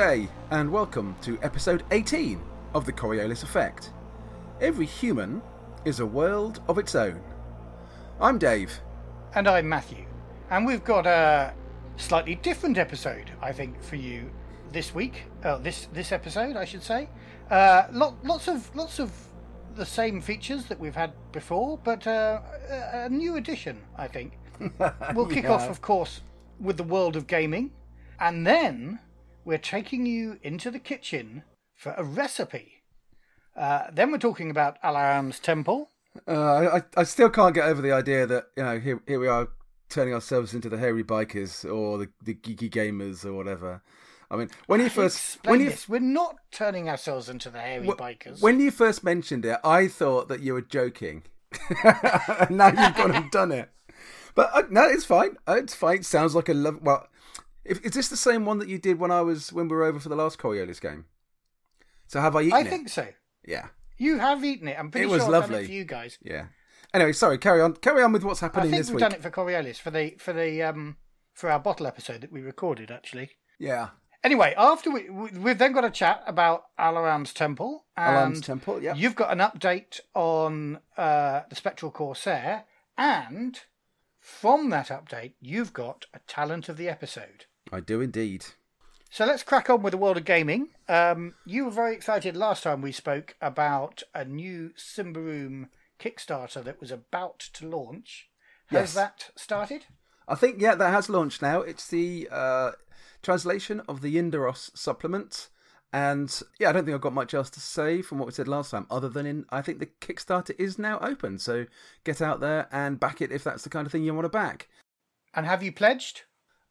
And welcome to episode 18 of the Coriolis Effect. Every human is a world of its own. I'm Dave. And I'm Matthew. And we've got a slightly different episode, I think, for you this week. Uh, this this episode, I should say. Uh, lot, lots of lots of the same features that we've had before, but uh, a, a new addition, I think. We'll kick Yeah. off, of course, with the world of gaming, and then we're taking you into the kitchen for a recipe. Uh, then we're talking about Ahlam's temple. Uh, I, I still can't get over the idea that, you know, here, here we are turning ourselves into the hairy bikers or the, the geeky gamers or whatever. I mean, when you first. Explain When you, this. We're not turning ourselves into the hairy bikers. when you first mentioned it, I thought that you were joking. now you've gone and done it. But uh, no, it's fine. Uh, It's fine. It sounds like a love. Well, if, is this the same one that you did when I was when we were over for the last Coriolis game? So have I eaten it? I it? think so. Yeah, You have eaten it. I'm pretty It was sure I've done lovely. it for you guys. yeah. Anyway, sorry. Carry on. Carry on with what's happening I think this we've week. done it for Coriolis for the for the um for our bottle episode that we recorded actually. Yeah. Anyway, after we we- we've then got a chat about Ahlam's temple and Ahlam's Temple. Yeah. you've got an update on uh, the Spectral Corsair and from that update you've got a talent of the episode. I do indeed. So let's crack on with the world of gaming. Um, you were very excited last time we spoke about a new Symbaroum Kickstarter that was about to launch. Has Yes. that started? I think yeah, that has launched now. It's the uh, translation of the Yndaros supplement, and yeah, I don't think I've got much else to say from what we said last time, other than in I think the Kickstarter is now open. So get out there and back it if that's the kind of thing you want to back. And have you pledged?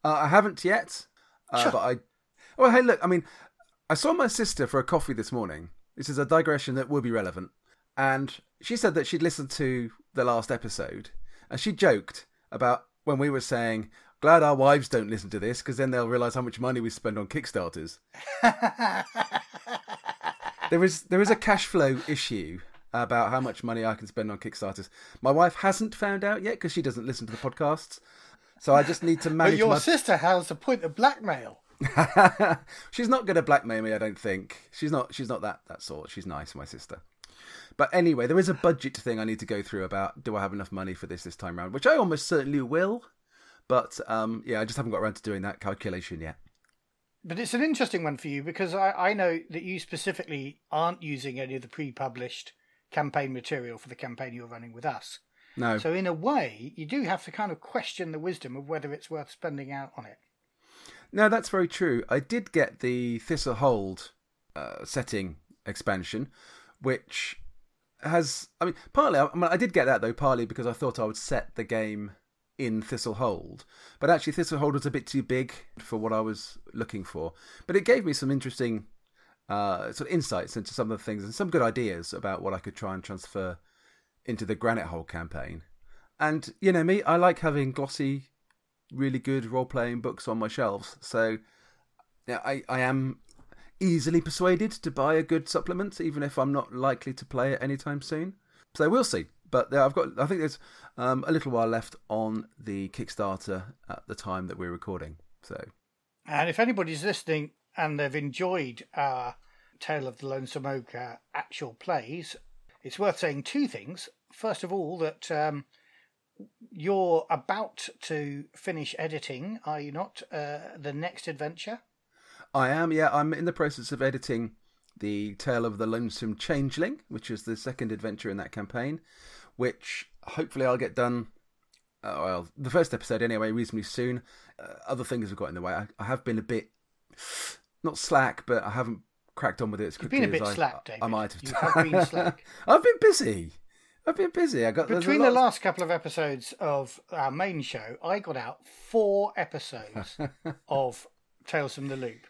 Uh, I haven't yet, uh, Sure. but I. Well, hey, look. I mean, I saw my sister for a coffee this morning. This is a digression that will be relevant, and she said that she'd listened to the last episode, and she joked about when we were saying, "Glad our wives don't listen to this, because then they'll realise how much money we spend on Kickstarters." there is there is a cash flow issue about how much money I can spend on Kickstarters. My wife hasn't found out yet because she doesn't listen to the podcasts. So I just need to manage. But your my sister has a point of blackmail. she's not going to blackmail me. I don't think she's not. She's not that that sort. She's nice, my sister. But anyway, there is a budget thing I need to go through about. Do I have enough money for this this time round? Which I almost certainly will. But um, yeah, I just haven't got around to doing that calculation yet. But it's an interesting one for you because I, I know that you specifically aren't using any of the pre published campaign material for the campaign you're running with us. No, So, in a way, you do have to kind of question the wisdom of whether it's worth spending out on it. no, that's very true. I did get the Thistle Hold uh, setting expansion, which has. I mean, partly. I, mean, I did get that though, partly because I thought I would set the game in Thistle Hold, but actually Thistle Hold was a bit too big for what I was looking for. But it gave me some interesting uh, sort of insights into some of the things and some good ideas about what I could try and transfer into the Granite Hole campaign. And you know me, I like having glossy, really good role playing books on my shelves. So yeah, I, I am easily persuaded to buy a good supplement, even if I'm not likely to play it anytime soon. So we'll see. But I've got, I think there's um, a little while left on the Kickstarter at the time that we're recording. So And if anybody's listening and they've enjoyed our Tale of the Lonesome Oak uh, actual plays, it's worth saying two things. First of all, that um, you're about to finish editing, are you not? Uh, the next adventure. I am, yeah, I'm in the process of editing the Tale of the Lonesome Changeling, which is the second adventure in that campaign, which hopefully I'll get done. Uh, well, the first episode anyway, reasonably soon. Uh, other things have got in the way. I, I have been a bit not slack, but I haven't cracked on with it as You've been a bit as I, slack, David. I might have. You have been slack. I've been busy. I've been busy. I got Between the last couple of episodes of our main show, I got out four episodes of Tales from the Loop.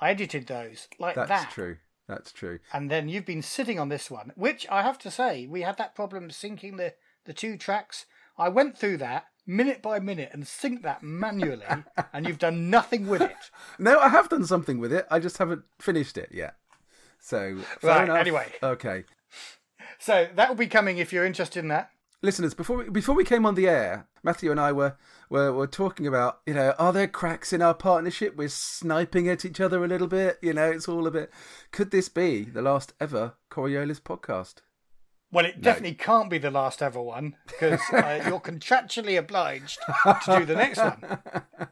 I edited those like That's that. true. That's true. And then you've been sitting on this one, which I have to say, we had that problem syncing the, the two tracks. I went through that minute by minute and sync that manually, and you've done nothing with it. No, I have done something with it. I just haven't finished it yet. So Right, enough. anyway. okay. So that will be coming if you're interested in that. listeners, before we, before we came on the air, Matthew and I were, were were talking about, you know, are there cracks in our partnership? We're sniping at each other a little bit. You know, it's all a bit. Could this be the last ever Coriolis podcast? Well, it definitely no. can't be the last ever one because uh, you're contractually obliged to do the next one.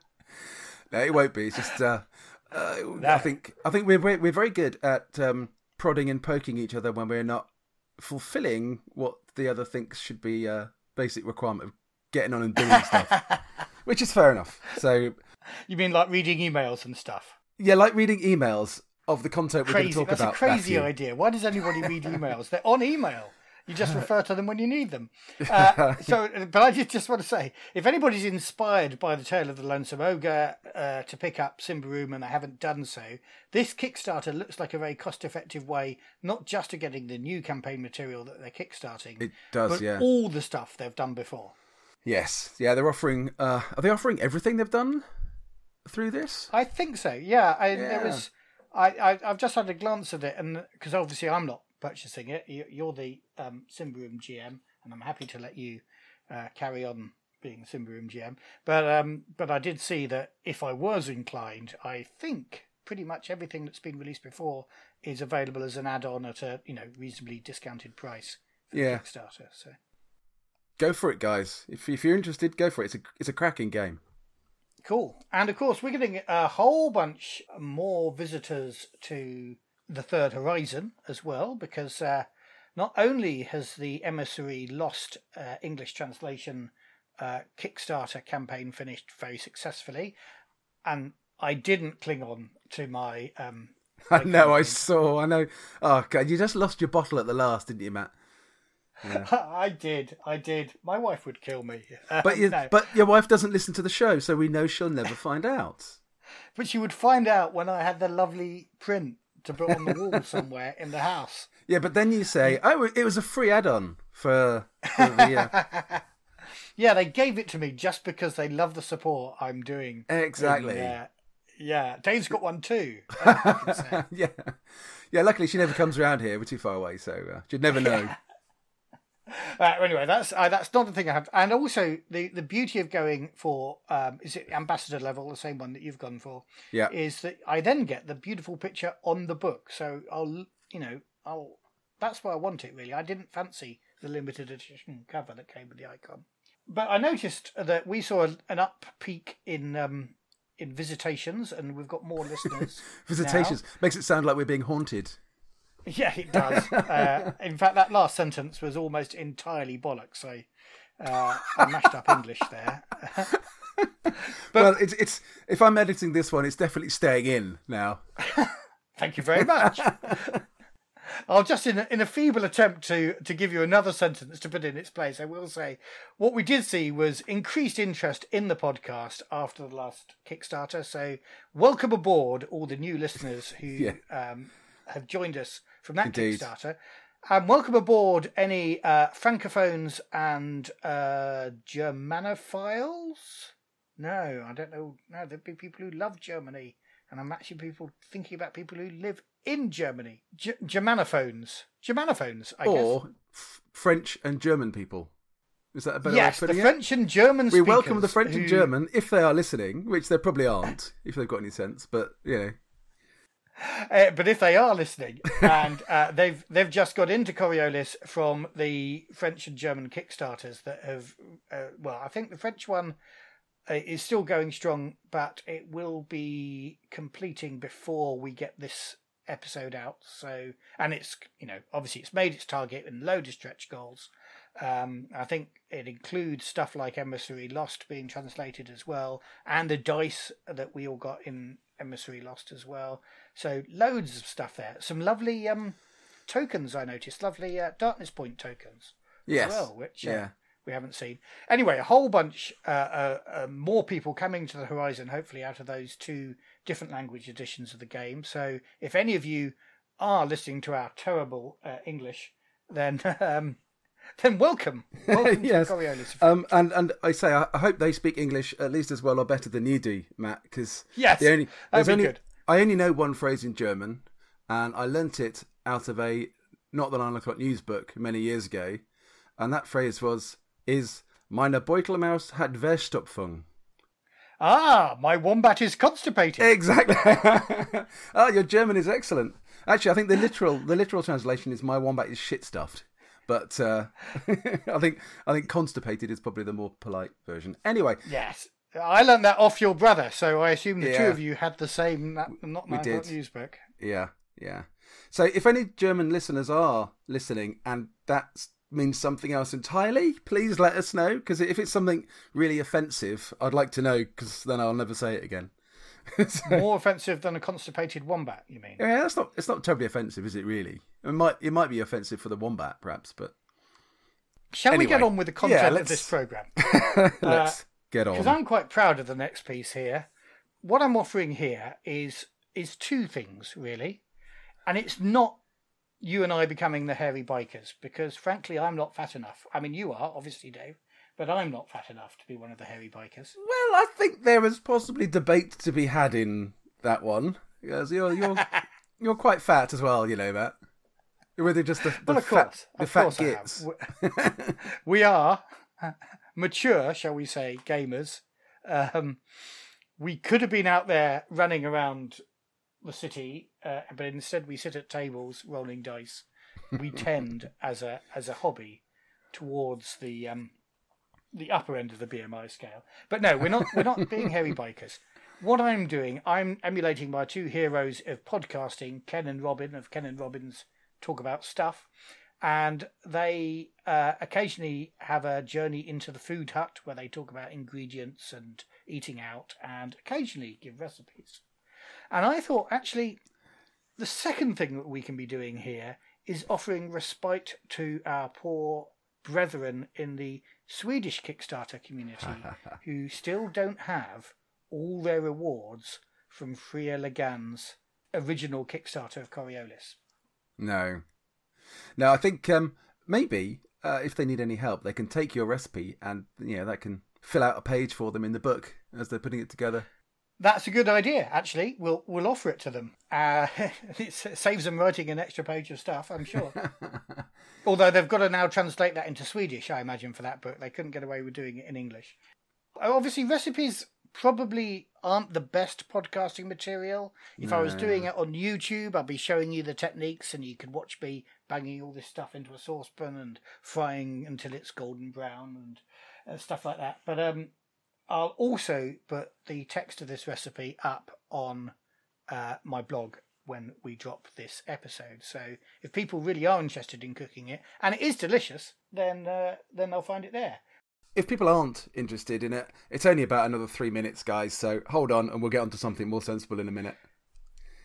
No, it won't be. It's just, uh, uh, no. I think, I think we're we're very good at um, prodding and poking each other when we're not fulfilling what the other thinks should be a basic requirement of getting on and doing stuff, which is fair enough. So, you mean like reading emails and stuff? Yeah, like reading emails of the content we're going to talk That's about. That's a crazy Matthew. idea. Why does anybody read emails? They're on email. You just refer to them when you need them. Uh, so, but I just want to say, if anybody's inspired by the tale of the lonesome ogre uh, to pick up Symbaroum and they haven't done so, this Kickstarter looks like a very cost-effective way, not just to getting the new campaign material that they're kickstarting, it does, but yeah. all the stuff they've done before. Yes, yeah, they're offering. Uh, are they offering everything they've done through this? I think so. Yeah, I, yeah. there was. I, I I've just had a glance at it, and because obviously I'm not purchasing it. You're the um, Symbaroum GM, and I'm happy to let you uh, carry on being Symbaroum GM. But um, but I did see that if I was inclined, I think pretty much everything that's been released before is available as an add-on at a you know reasonably discounted price for yeah. Kickstarter. So go for it, guys. If if you're interested, go for it. It's a it's a cracking game. Cool. And of course, we're getting a whole bunch more visitors to the Third Horizon as well, because uh, not only has the Emissary Lost uh, English translation uh, Kickstarter campaign finished very successfully, and I didn't cling on to my. Um, I know, I saw, I know. Oh, God, you just lost your bottle at the last, didn't you, Matt? Yeah. I did, I did. My wife would kill me. But you, no. but your wife doesn't listen to the show, so we know she'll never find out. but she would find out when I had the lovely print to put on the wall somewhere in the house. Yeah, but then you say, "Oh, it was a free add-on for, for the." Uh... yeah, they gave it to me just because they love the support I'm doing. Exactly. In, uh, yeah, Dave's got one too. yeah, yeah. Luckily, she never comes around here. We're too far away, so uh, you'd never know. Uh, anyway, that's uh, that's not the thing I have. And also, the, the beauty of going for um, is it ambassador level, the same one that you've gone for? Yeah. Is that I then get the beautiful picture on the book, so I'll you know I'll that's why I want it really. I didn't fancy the limited edition cover that came with the icon, but I noticed that we saw an up peak in um, in visitations, and we've got more listeners. visitations now. makes it sound like we're being haunted. Yeah, it does. uh, in fact, that last sentence was almost entirely bollocks. So uh, I mashed up English there. but, well, it's it's if I'm editing this one, it's definitely staying in now. Thank you very much. I'll just in a, in a feeble attempt to to give you another sentence to put in its place. I will say what we did see was increased interest in the podcast after the last Kickstarter. So welcome aboard all the new listeners who yeah. um, have joined us from that Indeed. Kickstarter. And welcome aboard any uh, francophones and uh, Germanophiles. No, I don't know. No, there'd be people who love Germany, and I'm actually people thinking about people who live in Germany. G- Germanophones, Germanophones, I or guess. F- French and German people. Is that a better yes, way of the French and German. We welcome the French who... and German if they are listening, which they probably aren't, if they've got any sense. But you know, uh, but if they are listening and uh, they've they've just got into Coriolis from the French and German Kickstarters that have, uh, well, I think the French one uh, is still going strong, but it will be completing before we get this episode out. So, and it's you know obviously it's made its target and load of stretch goals. Um, I think it includes stuff like Emissary Lost being translated as well, and the dice that we all got in Emissary Lost as well. So loads of stuff there. Some lovely um, tokens I noticed. Lovely uh, Darkness Point tokens. Yes. As well, which uh, yeah. we haven't seen. Anyway, a whole bunch uh, uh, uh, more people coming to the horizon. Hopefully, out of those two different language editions of the game. So if any of you are listening to our terrible uh, English, then. Um, then welcome. Welcome yes. to Um, and and I say I, I, hope they speak English at least as well or better than you do, Matt. Because yes, the only, that'd be only, good. I only know one phrase in German, and I learnt it out of a not the nine o'clock news book many years ago. and that phrase was is meine Beutelmaus hat Verstopfung. Ah, my wombat is constipated. Exactly. oh, your German is excellent. Actually, I think the literal the literal translation is my wombat is shit stuffed. But uh, I think I think constipated is probably the more polite version. Anyway, Yes. I learned that off your brother, so I assume the two of you had the same not not We my did. newsbook. yeah, yeah. So if any German listeners are listening and that means something else entirely, please let us know. Because if it's something really offensive, I'd like to know. Because then I'll never say it again. So- More offensive than a constipated wombat, you mean? Yeah, that's not. It's not terribly offensive, is it? Really? It might. It might be offensive for the wombat, perhaps, but Shall we get on with the content yeah, of this program? let's uh, get on. Because. I'm quite proud of the next piece here. What I'm offering here is is two things really, and it's not you and I becoming the hairy bikers because frankly I'm not fat enough. I mean you are obviously Dave, but I'm not fat enough to be one of the hairy bikers. Well, I think there is possibly debate to be had in that one. Because you're you're you're quite fat as well, you know that. You're just the, the Well, fat course, the of fat gits. We- we are mature, shall we say, gamers. Um, we could have been out there running around the city, uh, but instead we sit at tables rolling dice. We tend, as a as a hobby, towards the um, the upper end of the BMI scale. But no, we're not we're not being hairy bikers. What I'm doing, I'm emulating my two heroes of podcasting, Ken and Robin of Ken and Robin's Talk About Stuff, and they uh, occasionally have a journey into the food hut where they talk about ingredients and eating out, and occasionally give recipes. And I thought actually, the second thing that we can be doing here is offering respite to our poor brethren in the Swedish Kickstarter community who still don't have all their rewards from Fria Ligan's original Kickstarter of Coriolis. No, no. I think um, maybe uh, if they need any help, they can take your recipe and you know that can fill out a page for them in the book as they're putting it together. That's a good idea, actually. We'll we'll offer it to them. Uh, it saves them writing an extra page of stuff, I'm sure. Although they've got to now translate that into Swedish, I imagine, for that book. They couldn't get away with doing it in English. Uh, Obviously, recipes probably aren't the best podcasting material. If I was No. doing it on YouTube, I'd be showing you the techniques and you could watch me banging all this stuff into a saucepan and frying until it's golden brown and uh, stuff like that. But um, I'll also put the text of this recipe up on uh, my blog when we drop this episode. So if people really are interested in cooking it, and it is delicious, then uh, then they'll find it there. If people aren't interested in it, it's only about another three minutes, guys. So hold on, and we'll get on to something more sensible in a minute.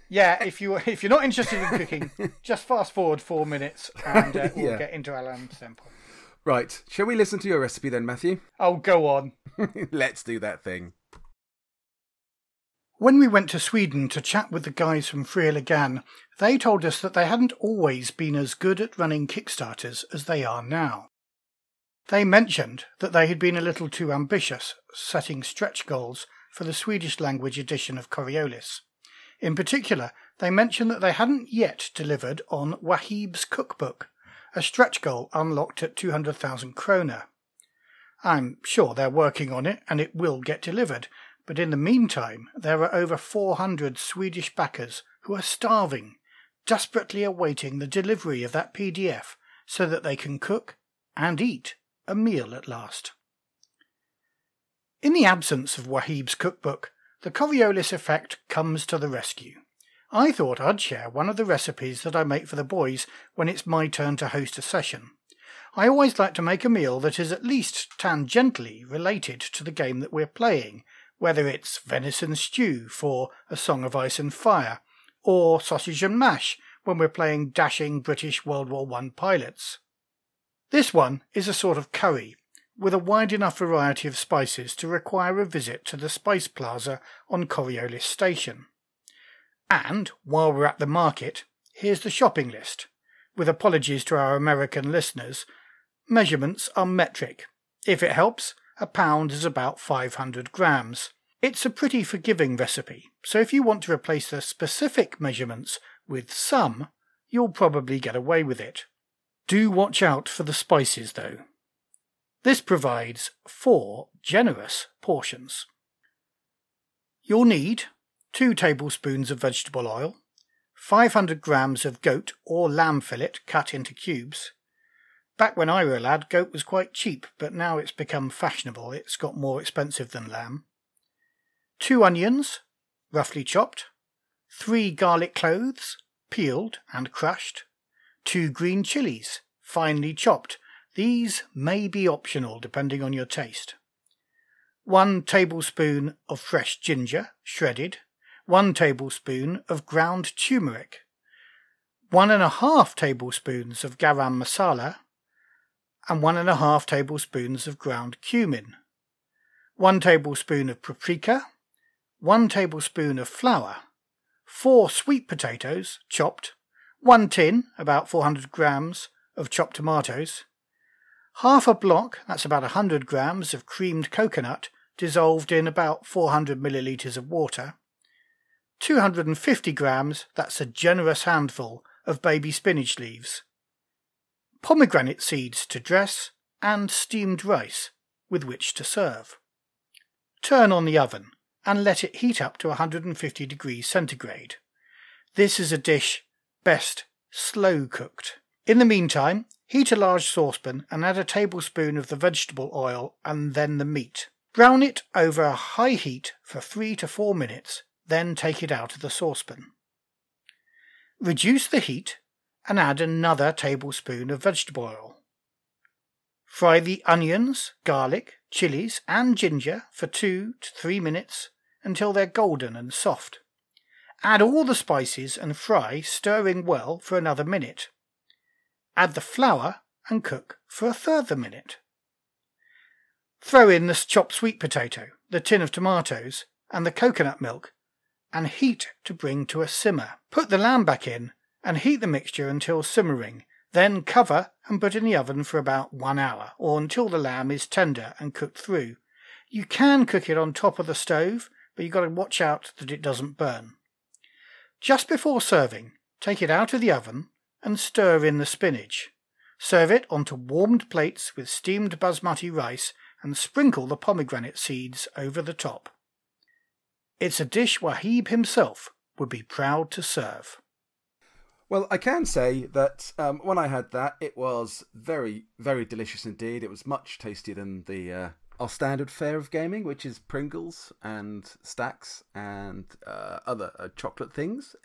Yeah, if you if you're not interested in cooking, just fast forward four minutes and uh, we'll Yeah. get into our Ahlam's Temple. Right, shall we listen to your recipe then, Matthew? Oh, go on. Let's do that thing. When we went to Sweden to chat with the guys from Fria Ligan, they told us that they hadn't always been as good at running Kickstarters as they are now. They mentioned that they had been a little too ambitious, setting stretch goals for the Swedish language edition of Coriolis. In particular, they mentioned that they hadn't yet delivered on Wahib's cookbook, a stretch goal unlocked at 200,000 kroner. I'm sure they're working on it and it will get delivered, but in the meantime, there are over 400 Swedish backers who are starving, desperately awaiting the delivery of that PDF so that they can cook and eat a meal at last. In the absence of Wahib's cookbook, the Coriolis effect comes to the rescue. I thought I'd share one of the recipes that I make for the boys when it's my turn to host a session. I always like to make a meal that is at least tangentially related to the game that we're playing, whether it's venison stew for A Song of Ice and Fire, or sausage and mash when we're playing dashing British World War I pilots. This one is a sort of curry, with a wide enough variety of spices to require a visit to the Spice Plaza on Coriolis Station. And, while we're at the market, here's the shopping list. With apologies to our American listeners, measurements are metric. If it helps, a pound is about 500 grams. It's a pretty forgiving recipe, so if you want to replace the specific measurements with some, you'll probably get away with it. Do watch out for the spices though. This provides four generous portions. You'll need two tablespoons of vegetable oil, 500 grams of goat or lamb fillet cut into cubes. Back when I were a lad, goat was quite cheap, but now it's become fashionable. It's got more expensive than lamb. Two onions, roughly chopped. Three garlic cloves, peeled and crushed. Two green chilies, finely chopped. These may be optional depending on your taste. One tablespoon of fresh ginger, shredded, 1 tablespoon of ground turmeric, 1 and a half tablespoons of garam masala, and 1 and a half tablespoons of ground cumin, 1 tablespoon of paprika, 1 tablespoon of flour, 4 sweet potatoes, chopped, 1 tin, about 400 grams, of chopped tomatoes, half a block, that's about 100 grams, of creamed coconut dissolved in about 400 millilitres of water, 250 grams, that's a generous handful, of baby spinach leaves, pomegranate seeds to dress, and steamed rice with which to serve. Turn on the oven and let it heat up to 150 degrees centigrade. This is a dish best slow cooked. In the meantime, heat a large saucepan and add a tablespoon of the vegetable oil and then the meat. Brown it over a high heat for 3 to 4 minutes then take it out of the saucepan. Reduce the heat and add another tablespoon of vegetable oil. Fry the onions, garlic, chilies, and ginger for two to three minutes until they're golden and soft. Add all the spices and fry, stirring well for another minute. Add the flour and cook for a further minute. Throw in the chopped sweet potato, the tin of tomatoes, and the coconut milk and heat to bring to a simmer. Put the lamb back in and heat the mixture until simmering. Then cover and put in the oven for about one hour or until the lamb is tender and cooked through. You can cook it on top of the stove, but you've got to watch out that it doesn't burn. Just before serving, take it out of the oven and stir in the spinach. Serve it onto warmed plates with steamed basmati rice and sprinkle the pomegranate seeds over the top. It's a dish Wahib himself would be proud to serve. Well, I can say that um, when I had that, it was very, very delicious indeed. It was much tastier than the uh, our standard fare of gaming, which is Pringles and Stacks and uh, other uh, chocolate things,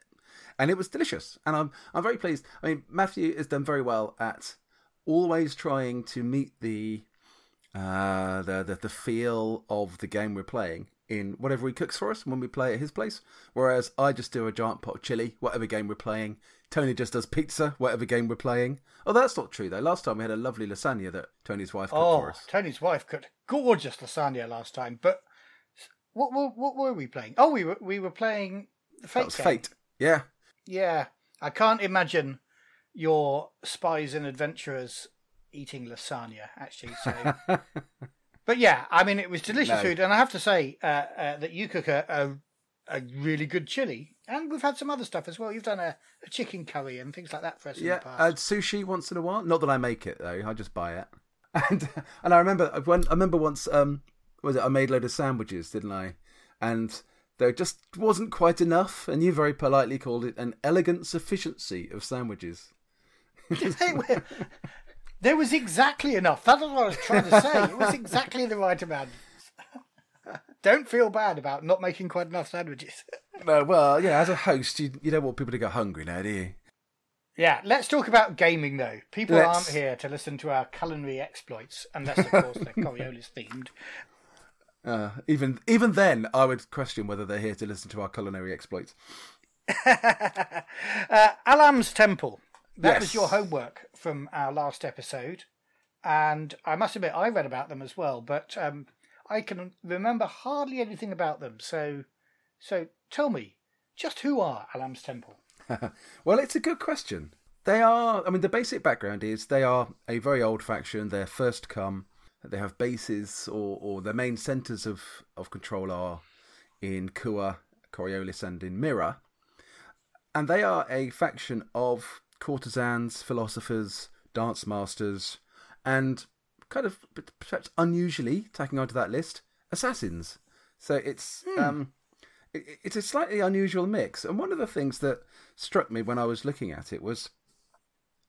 and it was delicious. And I'm I'm very pleased. I mean, Matthew has done very well at always trying to meet the uh, the, the the feel of the game we're playing in whatever he cooks for us when we play at his place. Whereas I just do a giant pot of chili, whatever game we're playing. Tony just does pizza, whatever game we're playing. Oh, that's not true though. Last time we had a lovely lasagna that Tony's wife cooked oh, for us. Tony's wife cooked gorgeous lasagna last time. But what, what, what were we playing? Oh, we were we were playing the Fate. That was game. Fate. Yeah. Yeah, I can't imagine your spies and adventurers eating lasagna. Actually, so But yeah, I mean, it was delicious no. food, and I have to say uh, uh, that you cook a, a, a really good chili, and we've had some other stuff as well. You've done a, a chicken curry and things like that for us. Yeah, uh, sushi once in a while. Not that I make it though; I just buy it. And and I remember when I remember once um was it I made a load of sandwiches, didn't I? And there just wasn't quite enough, and you very politely called it an elegant sufficiency of sandwiches. There was exactly enough. That's what I was trying to say. It was exactly the right amount. don't feel bad about not making quite enough sandwiches. no, well, yeah, as a host, you, you don't want people to go hungry now, do you? Yeah, let's talk about gaming though. People let's... aren't here to listen to our culinary exploits, unless of course they're Coriolis themed. Uh, even even then, I would question whether they're here to listen to our culinary exploits. uh, Ahlam's Temple that yes. was your homework from our last episode, and I must admit I read about them as well, but um, I can remember hardly anything about them. So, so tell me, just who are Ahlam's Temple? well, it's a good question. They are. I mean, the basic background is they are a very old faction. They're first come. They have bases or, or their main centres of, of control are in Kua, Coriolis, and in Mira. And they are a faction of courtesans, philosophers, dance masters, and kind of perhaps unusually tacking onto that list, assassins. So it's Hmm. um, it, it's a slightly unusual mix. And one of the things that struck me when I was looking at it was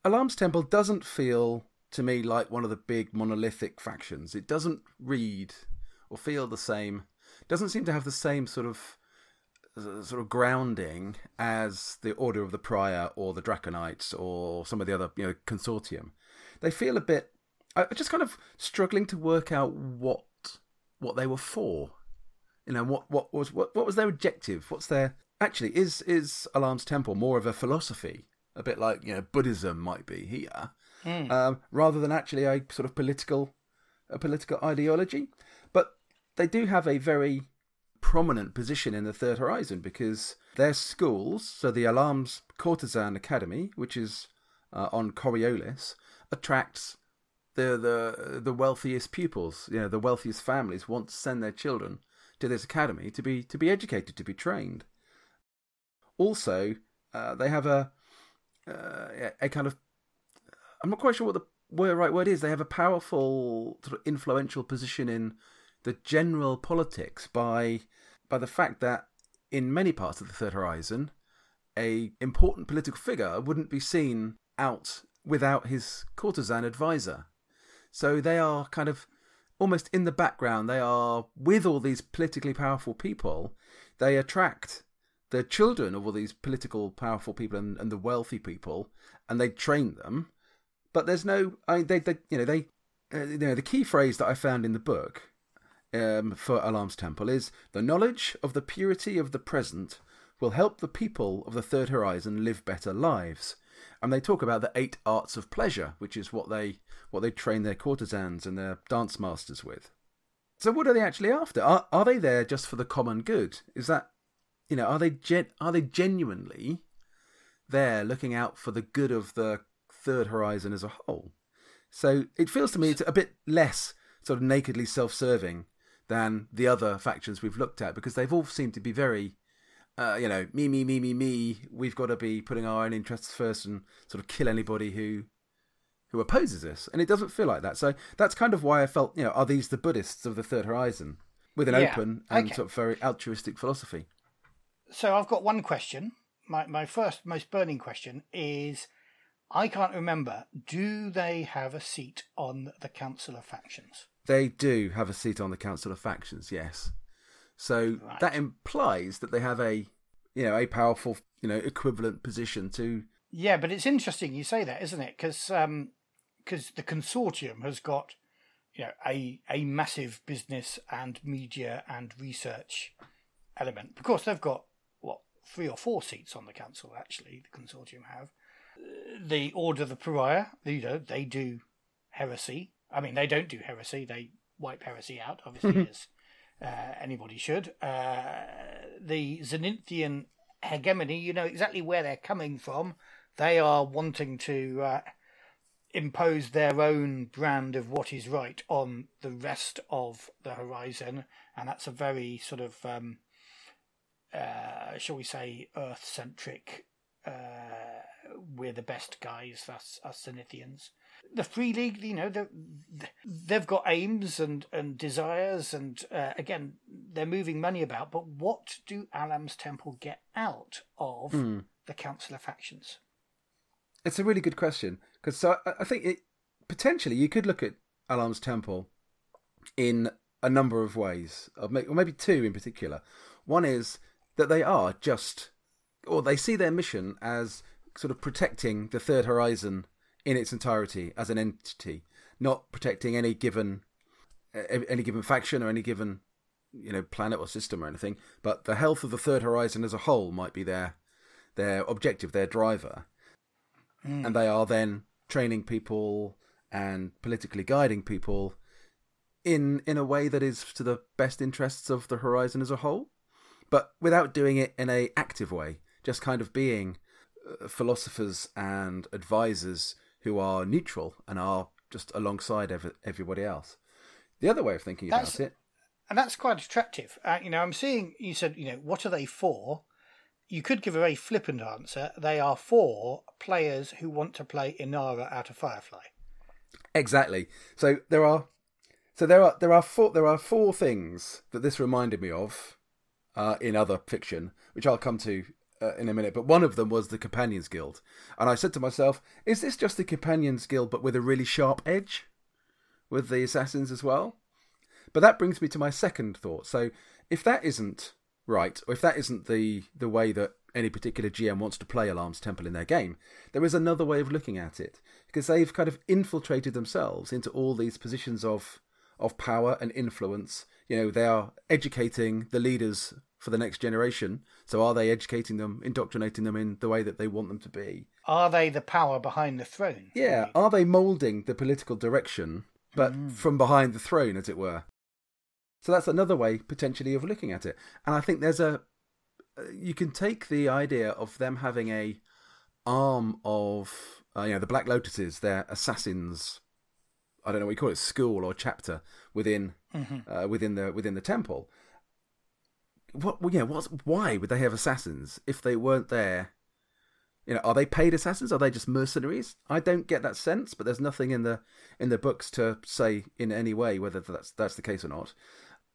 Ahlam's Temple doesn't feel to me like one of the big monolithic factions. It doesn't read or feel the same. Doesn't seem to have the same sort of sort of grounding as the Order of the Pariah or the Draconites or some of the other you know consortium. They feel a bit. I'm just kind of struggling to work out what what they were for. You know what what was what what was their objective? What's their actually is is Ahlam's Temple more of a philosophy, a bit like you know Buddhism might be here, um, rather than actually a sort of political a political ideology. But they do have a very prominent position in the Third Horizon because their schools, so the Ahlams Courtesan Academy, which is uh, on Coriolis, attracts the the the wealthiest pupils. You know, the wealthiest families want to send their children to this academy to be to be educated, to be trained. Also, uh, they have a uh, a kind of I'm not quite sure what the right word is. They have a powerful, sort of influential position in the general politics by by the fact that in many parts of the Third Horizon, a important political figure wouldn't be seen out without his courtesan advisor. So they are kind of almost in the background. They are with all these politically powerful people. They attract the children of all these political powerful people and, and the wealthy people, and they train them. But there's no, I they, they you know, they, uh, you know, the key phrase that I found in the book um, for Ahlam's Temple is the knowledge of the purity of the present will help the people of the Third Horizon live better lives. And they talk about the eight arts of pleasure, which is what they what they train their courtesans and their dance masters with. So, what are they actually after? Are are they there just for the common good? Is that you know are they gen- are they genuinely there looking out for the good of the Third Horizon as a whole? So it feels to me it's a bit less sort of nakedly self-serving than the other factions we've looked at because they've all seemed to be very uh, you know, me, me, me, me, me. We've got to be putting our own interests first and sort of kill anybody who who opposes us. And it doesn't feel like that. So that's kind of why I felt, you know, are these the Buddhists of the Third Horizon with an Yeah, open and okay. sort of very altruistic philosophy? So I've got one question. My my first most burning question is I can't remember. Do they have a seat on the Council of Factions? They do have a seat on the Council of Factions, yes. So Right. that implies that they have a, you know, a powerful, you know, equivalent position to. Yeah, but it's interesting you say that, isn't it? Because because um, the consortium has got you know a a massive business and media and research element. Of course, they've got what three or four seats on the council. Actually, the consortium have the Order of the Pariah. You know, they do heresy. I mean, they don't do heresy. They wipe heresy out, obviously, as uh, anybody should. Uh, the Zenithian hegemony, you know exactly where they're coming from. They are wanting to uh, impose their own brand of what is right on the rest of the horizon, and that's a very sort of, um, uh, shall we say, Earth centric. Uh, we're the best guys, us, us Zenithians the Free League, you know, they've got aims and, and desires, and uh, again, they're moving money about. But what do Ahlam's Temple get out of the Council of Factions? It's a really good question because so I- I think it potentially you could look at Ahlam's Temple in a number of ways, or maybe two in particular. One is that they are just, or they see their mission as sort of protecting the Third Horizon in its entirety as an entity, not protecting any given any given faction or any given you know planet or system or anything, but the health of the Third Horizon as a whole might be their their objective, their driver. And they are then training people and politically guiding people in in a way that is to the best interests of the horizon as a whole but without doing it in a active way just kind of being uh, philosophers and advisors who are neutral and are just alongside every, everybody else the other way of thinking That's- about it And that's quite attractive. Uh, you know, I'm seeing you said, you know, what are they for? you could give a very flippant answer. They are for players who want to play Inara out of Firefly. Exactly. So there are, so there are there are four there are four things that this reminded me of uh, in other fiction, which I'll come to uh, in a minute. But one of them was the Companions Guild, and I said to myself, "Is this just the Companions Guild, but with a really sharp edge, with the assassins as well?" But that brings me to my second thought. So if that isn't right, or if that isn't the the way that any particular GM wants to play Ahlams Temple in their game, there is another way of looking at it because they've kind of infiltrated themselves into all these positions of of power and influence. You know, they are educating the leaders for the next generation. So are they educating them, indoctrinating them in the way that they want them to be? Are they the power behind the throne? Yeah. Are they moulding the political direction, but mm. from behind the throne, as it were? So that's another way potentially of looking at it. And I think there's a you can take the idea of them having a arm of uh, you know the Black Lotuses, they're assassins. I don't know what you call it, school or chapter within mm-hmm. uh, within the within the temple. What? Well, yeah. What's why would they have assassins if they weren't there? You know, are they paid assassins? Are they just mercenaries? I don't get that sense, but there's nothing in the in the books to say in any way whether that's that's the case or not.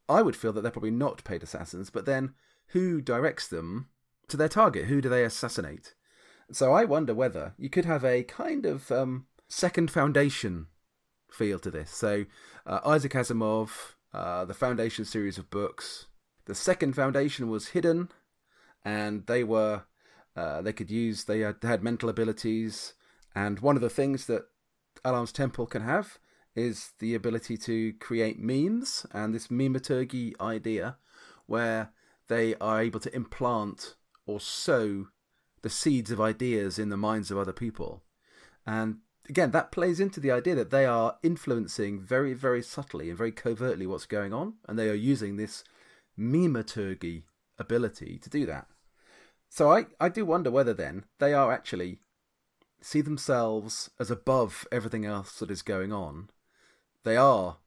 I would feel that they're probably not paid assassins, but then who directs them to their target? Who do they assassinate? So I wonder whether you could have a kind of um, second foundation feel to this. So uh, Isaac Asimov, uh, the Foundation series of books. The second foundation was hidden, and they were uh, they could use they had, they had mental abilities, and one of the things that Ahlam's Temple can have is the ability to create memes and this memeturgy idea where they are able to implant or sow the seeds of ideas in the minds of other people. And again, that plays into the idea that they are influencing very, very subtly and very covertly what's going on, and they are using this memeturgy ability to do that. So I, I do wonder whether then they are actually see themselves as above everything else that is going on they are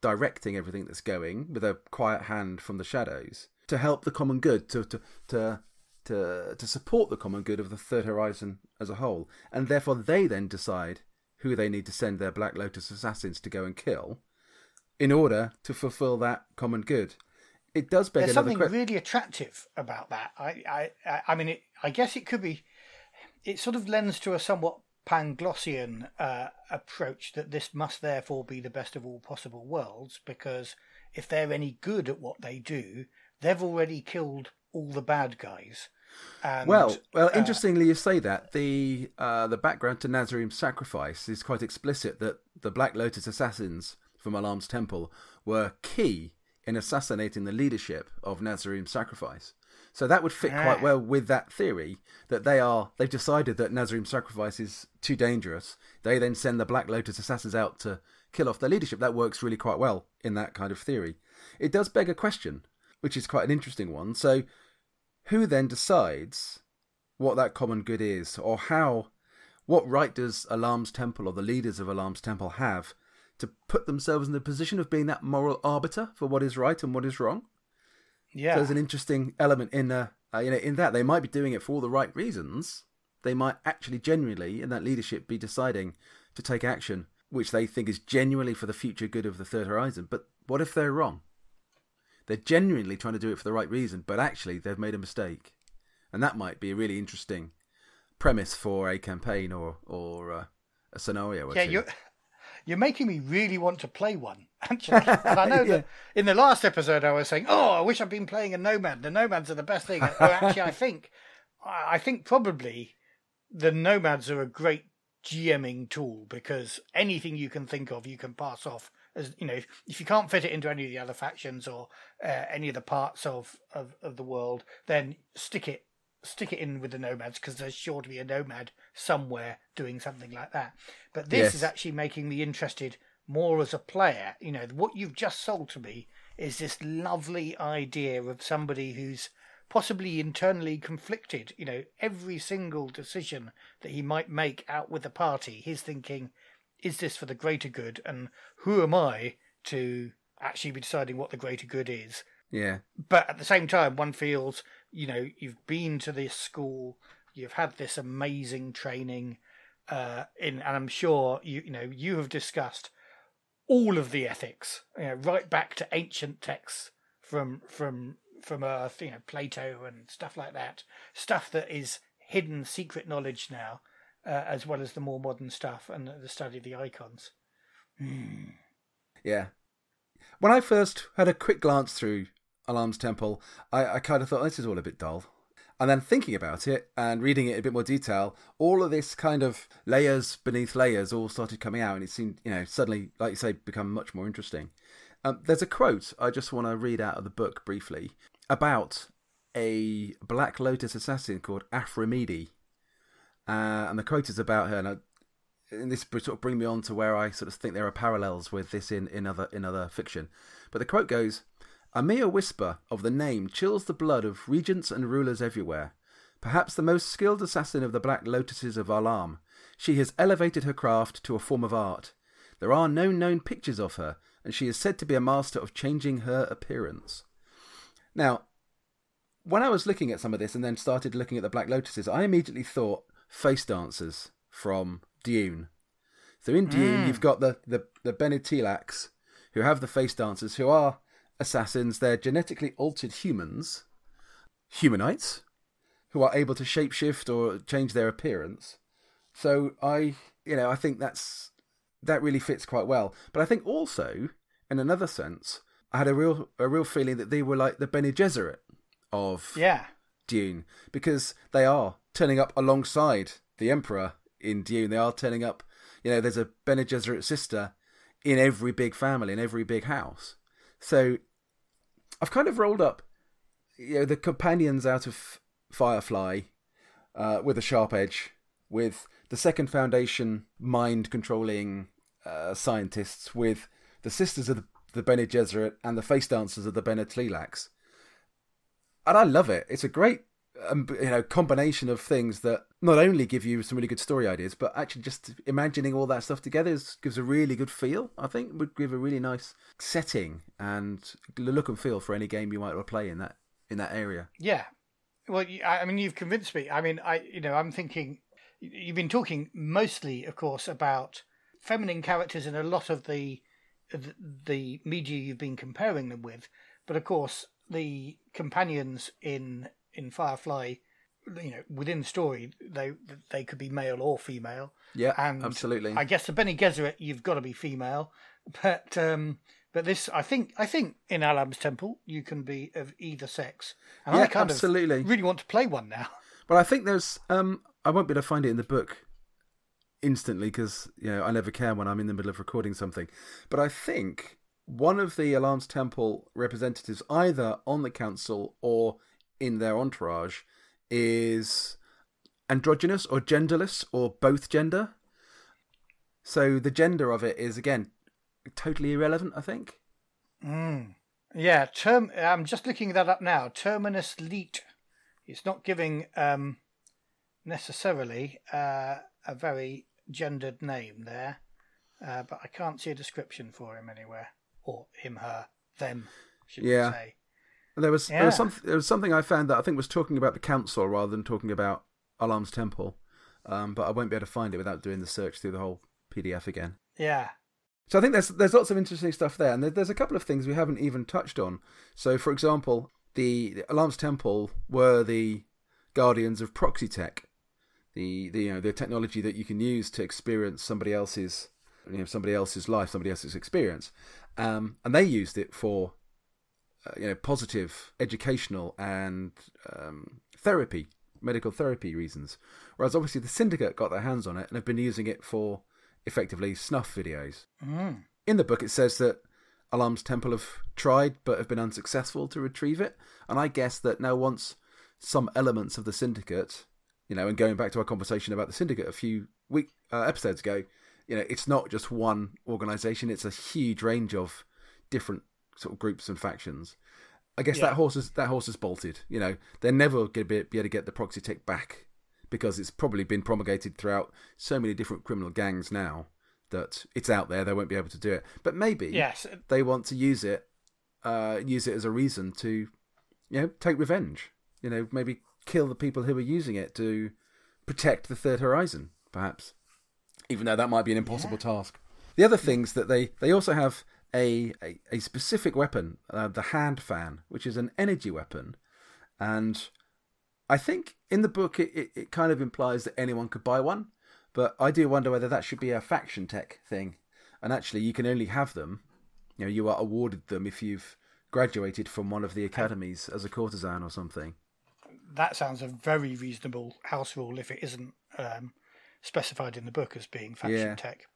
directing everything that's going with a quiet hand from the shadows to help the common good, to to to to, to support the common good of the Third Horizon as a whole, and therefore they then decide who they need to send their Black Lotus assassins to go and kill in order to fulfill that common good. It does beg There's something que- really attractive about that. I, I, I mean, it, I guess it could be. It sort of lends to a somewhat Panglossian uh, approach that this must therefore be the best of all possible worlds because if they're any good at what they do, they've already killed all the bad guys. And, well, well, uh, interestingly, you say that the uh, the background to Nazarim's sacrifice is quite explicit that the Black Lotus assassins from Ahlam's temple were key in assassinating the leadership of Nazarim's sacrifice. So that would fit ah. quite well with that theory that they are they've decided that Nazarim sacrifice is too dangerous. They then send the Black Lotus assassins out to kill off their leadership. That works really quite well in that kind of theory. It does beg a question, which is quite an interesting one. So who then decides what that common good is or how what right does Ahlam's Temple or the leaders of Ahlam's Temple have to put themselves in the position of being that moral arbiter for what is right and what is wrong? Yeah, so there's an interesting element in uh, uh, you know in that they might be doing it for all the right reasons. They might actually genuinely in that leadership be deciding to take action which they think is genuinely for the future good of the Third Horizon. But what if they're wrong? They're genuinely trying to do it for the right reason, but actually they've made a mistake, and that might be a really interesting premise for a campaign or or uh, a scenario. yeah, you're you're making me really want to play one. Actually, and I know yeah. that in the last episode I was saying, "Oh, I wish I'd been playing a Nomad. The Nomads are the best thing." Well, actually, I think, I think probably the Nomads are a great GMing tool because anything you can think of, you can pass off as you know. If, if you can't fit it into any of the other factions or uh, any of the parts of, of of the world, then stick it stick it in with the nomads because there's sure to be a nomad somewhere doing something like that. But this yes. is actually making me interested more as a player. You know, what you've just sold to me is this lovely idea of somebody who's possibly internally conflicted. You know, every single decision that he might make out with the party, he's thinking, is this for the greater good? And who am I to actually be deciding what the greater good is? Yeah. But at the same time, one feels, you know, you've been to this school, you've had this amazing training, uh, in, and I'm sure you, you know, you have discussed all of the ethics, you know, right back to ancient texts from from from Earth, you know, Plato and stuff like that, stuff that is hidden, secret knowledge now, uh, as well as the more modern stuff and the study of the icons. Mm. Yeah. When I first had a quick glance through Ahlam's Temple, I, I kind of thought this is all a bit dull. And then thinking about it and reading it in a bit more detail, all of this kind of layers beneath layers all started coming out, and it seemed, you know, suddenly, like you say, become much more interesting. Um, there's a quote I just want to read out of the book briefly about a Black Lotus assassin called Aphrodite. Uh, and the quote is about her, and, I, and this sort of bring me on to where I sort of think there are parallels with this in, in other in other fiction. But the quote goes, "A mere whisper of the name chills the blood of regents and rulers everywhere. Perhaps the most skilled assassin of the Black Lotuses of Ahlam, she has elevated her craft to a form of art. There are no known pictures of her, and she is said to be a master of changing her appearance." Now, when I was looking at some of this and then started looking at the Black Lotuses, I immediately thought face dancers from Dune. So in Dune, mm. you've got the the the Bene who have the face dancers, who are assassins. They're genetically altered humans, humanites, who are able to shapeshift or change their appearance. So I, you know, I think that's that really fits quite well. But I think also, in another sense, I had a real a real feeling that they were like the Bene Gesserit of yeah Dune because they are turning up alongside the Emperor in Dune. They are turning up. You know, there's a Bene Gesserit sister in every big family, in every big house. So I've kind of rolled up, you know, the companions out of Firefly uh, with a sharp edge, with the Second Foundation mind controlling uh, scientists, with the sisters of the the Bene Gesserit and the face dancers of the Bene Tleilax. And I love it. It's a great um, you know combination of things that not only give you some really good story ideas, but actually just imagining all that stuff together is, gives a really good feel. I think would give a really nice setting and look and feel for any game you might play in that in that area. Yeah, well, I mean, you've convinced me. I mean, I you know, I'm thinking you've been talking mostly, of course, about feminine characters in a lot of the the media you've been comparing them with. But of course, the companions in in Firefly, you know, within the story, they they could be male or female. Yeah, and absolutely. I guess the Bene Gesserit, you've got to be female, but um, but this, I think, I think in Ahlam's Temple, you can be of either sex. And yeah, I kind absolutely. Of really want to play one now. But I think there's, um, I won't be able to find it in the book instantly because you know I never care when I'm in the middle of recording something. But I think one of the Ahlam's Temple representatives, either on the council or in their entourage, is androgynous or genderless or both gender. So the gender of it is again totally irrelevant. I think. Mm. Yeah, term. I'm just looking that up now. Terminus leet. It's not giving um, necessarily uh, a very gendered name there, uh, but I can't see a description for him anywhere, or him, her, them. Should yeah. say. There was yeah. there was, some, there was something I found that I think was talking about the council rather than talking about Ahlam's temple, um, but I won't be able to find it without doing the search through the whole PDF again. Yeah. So I think there's there's lots of interesting stuff there, and there's a couple of things we haven't even touched on. So, for example, the, the Ahlam's temple were the guardians of proxy tech, the, the you know the technology that you can use to experience somebody else's you know somebody else's life, somebody else's experience, um, and they used it for uh, you know positive educational and um, therapy, medical therapy reasons. Whereas obviously the syndicate got their hands on it and have been using it for effectively snuff videos. Mm. In the book, it says that Ahlam's Temple have tried but have been unsuccessful to retrieve it, and I guess that now once some elements of the syndicate you know, and going back to our conversation about the syndicate a few week uh, episodes ago, you know, it's not just one organization; it's a huge range of different sort of groups and factions. I guess yeah. that horse is that horse is bolted. You know, they're never going to be, be able to get the proxy tech back because it's probably been promulgated throughout so many different criminal gangs now that it's out there. They won't be able to do it. But maybe yes. they want to use it uh, use it as a reason to, you know, take revenge. You know, maybe kill the people who are using it to protect the Third Horizon, perhaps. Even though that might be an impossible yeah. task. The other things that they they also have a a, a specific weapon, uh, the hand fan, which is an energy weapon, and I think in the book it, it, it kind of implies that anyone could buy one, but I do wonder whether that should be a faction tech thing, and actually you can only have them. You know, you are awarded them if you've graduated from one of the academies as a courtesan or something. That sounds a very reasonable house rule if it isn't um, specified in the book as being faction yeah. tech.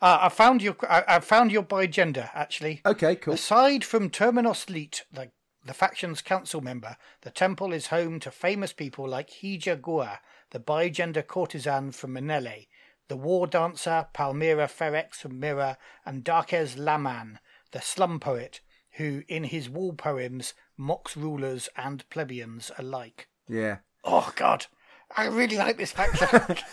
Uh, I found your I, I, found your by gender actually. Okay, cool. Aside from Terminos Leet, the the faction's council member, the temple is home to famous people like Hija Gua, the bi-gender courtesan from Manele, the war dancer Palmyra Ferex from Mira, and Darkes Laman, the slum poet, who in his wall poems mocks rulers and plebeians alike. Yeah. Oh God. I really like this faction.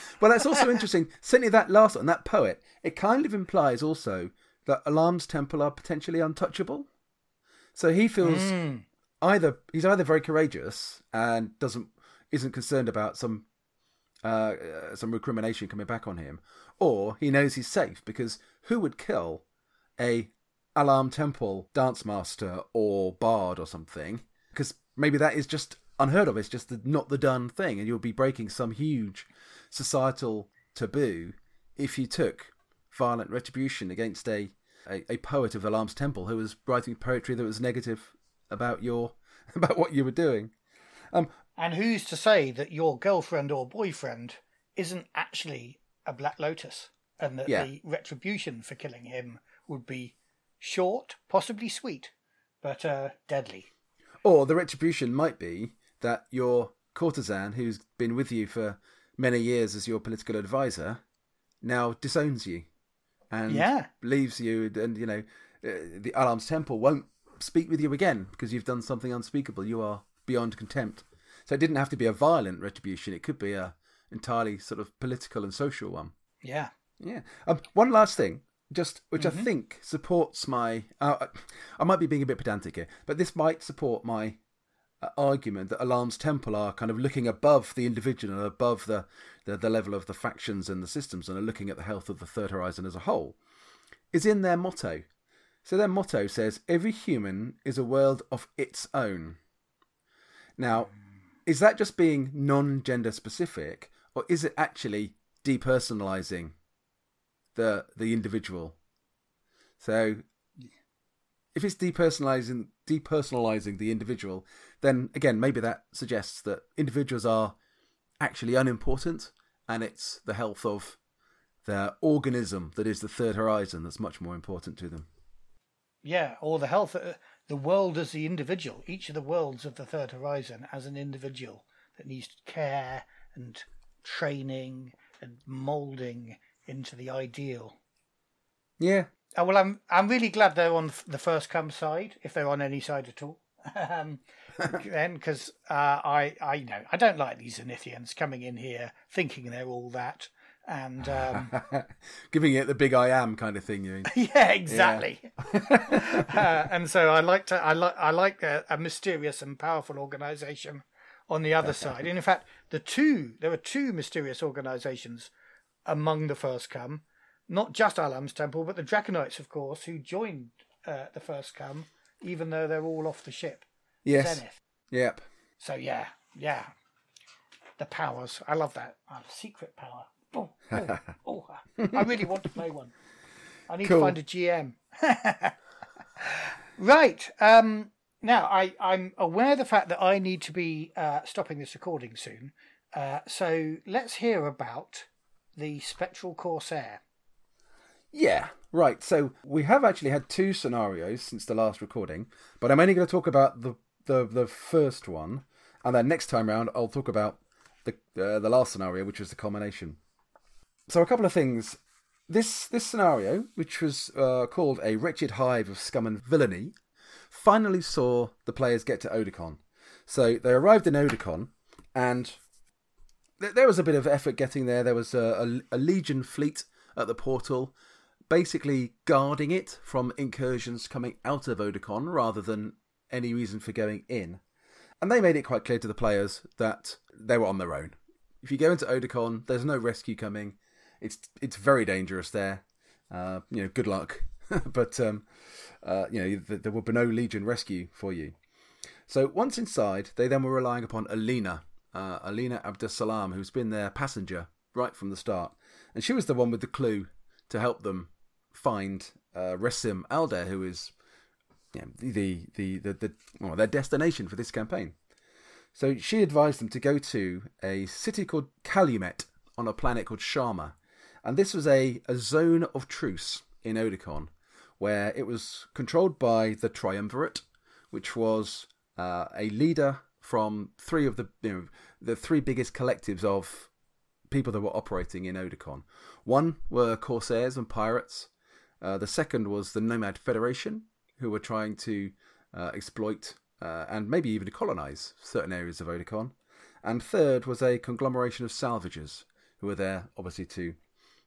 well, that's also interesting. Certainly, that last one, that poet, it kind of implies also that Ahlam's temple are potentially untouchable. So he feels mm. either he's either very courageous and doesn't isn't concerned about some uh, uh, some recrimination coming back on him, or he knows he's safe because who would kill a Ahlam Temple dance master or bard or something? Because maybe that is just unheard of. It's just the, not the done thing, and you'll be breaking some huge societal taboo if you took violent retribution against a a, a poet of Ahlam's Temple who was writing poetry that was negative about your about what you were doing. Um, and who's to say that your girlfriend or boyfriend isn't actually a Black Lotus, and that yeah. the retribution for killing him would be short, possibly sweet, but uh, deadly. Or the retribution might be that your courtesan, who's been with you for many years as your political advisor, now disowns you and yeah. leaves you, and you know uh, the Ahlam's Temple won't speak with you again because you've done something unspeakable. You are beyond contempt. So it didn't have to be a violent retribution. It could be a entirely sort of political and social one. Yeah. Yeah. Um, one last thing, just which mm-hmm. I think supports my. Uh, I might be being a bit pedantic here, but this might support my argument that Ahlam's Temple are kind of looking above the individual and above the, the, the level of the factions and the systems and are looking at the health of the Third Horizon as a whole, is in their motto. So their motto says, Every human is a world of its own. Now, is that just being non gender specific, or is it actually depersonalizing the the individual? So if it's depersonalizing depersonalizing the individual, then again maybe that suggests that individuals are actually unimportant, and it's the health of their organism that is the third horizon that's much more important to them. Yeah, or the health, uh, the world as the individual, each of the worlds of the third horizon as an individual that needs care and training and molding into the ideal. Yeah, Oh, well, I'm I'm really glad they're on the first come side, if they're on any side at all. um, then, because uh, I I know I don't like these Zenithians coming in here thinking they're all that and um, giving it the big I am kind of thing. You mean? yeah, exactly. Yeah. uh, and so I like to I like I like a, a mysterious and powerful organisation on the other side. And in fact, the two there are two mysterious organisations among the first come not just Ahlam's temple, but the Draconites, of course, who joined uh, the first come, even though they're all off the ship. Yes. Zenith. Yep. So yeah, yeah. The powers. I love that. Oh, secret power. Oh, oh, oh. I really want to play one. I need cool. to find a GM. right. Um, now, I, I'm aware of the fact that I need to be uh, stopping this recording soon. Uh, so let's hear about the Spectral Corsair. Yeah, right. So we have actually had two scenarios since the last recording, but I'm only going to talk about the the, the first one, and then next time round I'll talk about the uh, the last scenario, which was the culmination. So a couple of things. This this scenario, which was uh, called a wretched hive of scum and villainy, finally saw the players get to Oedicon. So they arrived in Oedicon, and th- there was a bit of effort getting there. There was a, a, a legion fleet at the portal basically guarding it from incursions coming out of Oerlikon rather than any reason for going in. And they made it quite clear to the players that they were on their own. If you go into Oerlikon, there's no rescue coming. It's it's very dangerous there. Uh, you know, good luck. but um, uh, you know, there will be no Legion rescue for you. So once inside, they then were relying upon Alina, uh, Alina Abdesalam, who's been their passenger right from the start, and she was the one with the clue to help them find uh, Resim Alder, who is the, the, the, the, well, their destination for this campaign. So she advised them to go to a city called Calumet on a planet called Sharma. And this was a, a zone of truce in Oerlikon, where it was controlled by the Triumvirate, which was uh, a leader from three of the you know, the three biggest collectives of people that were operating in Oerlikon. One were corsairs and pirates. Uh, the second was the Nomad Federation, who were trying to uh, exploit uh, and maybe even to colonize certain areas of Oerlikon. And third was a conglomeration of salvagers who were there, obviously, to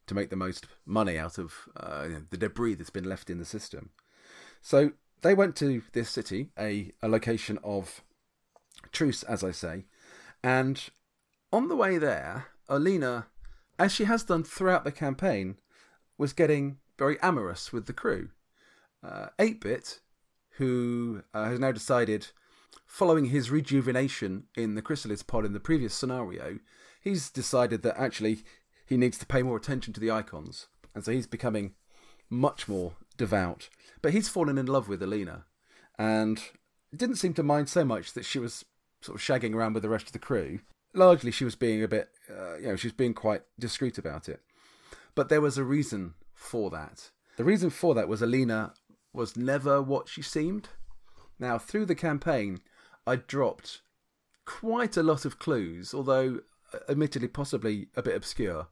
to make the most money out of uh, you know, the debris that's been left in the system. So they went to this city, a, a location of truce, as I say, and on the way there, Alina, as she has done throughout the campaign, was getting very amorous with the crew. Uh, 8-Bit, who uh, has now decided, following his rejuvenation in the Chrysalis pod in the previous scenario, he's decided that actually he needs to pay more attention to the icons. And so he's becoming much more devout. But he's fallen in love with Alina and didn't seem to mind so much that she was sort of shagging around with the rest of the crew. Largely, she was being a bit, uh, you know, she was being quite discreet about it. But there was a reason for that. The reason for that was Alina was never what she seemed. Now, through the campaign, I dropped quite a lot of clues, although uh, admittedly possibly a bit obscure,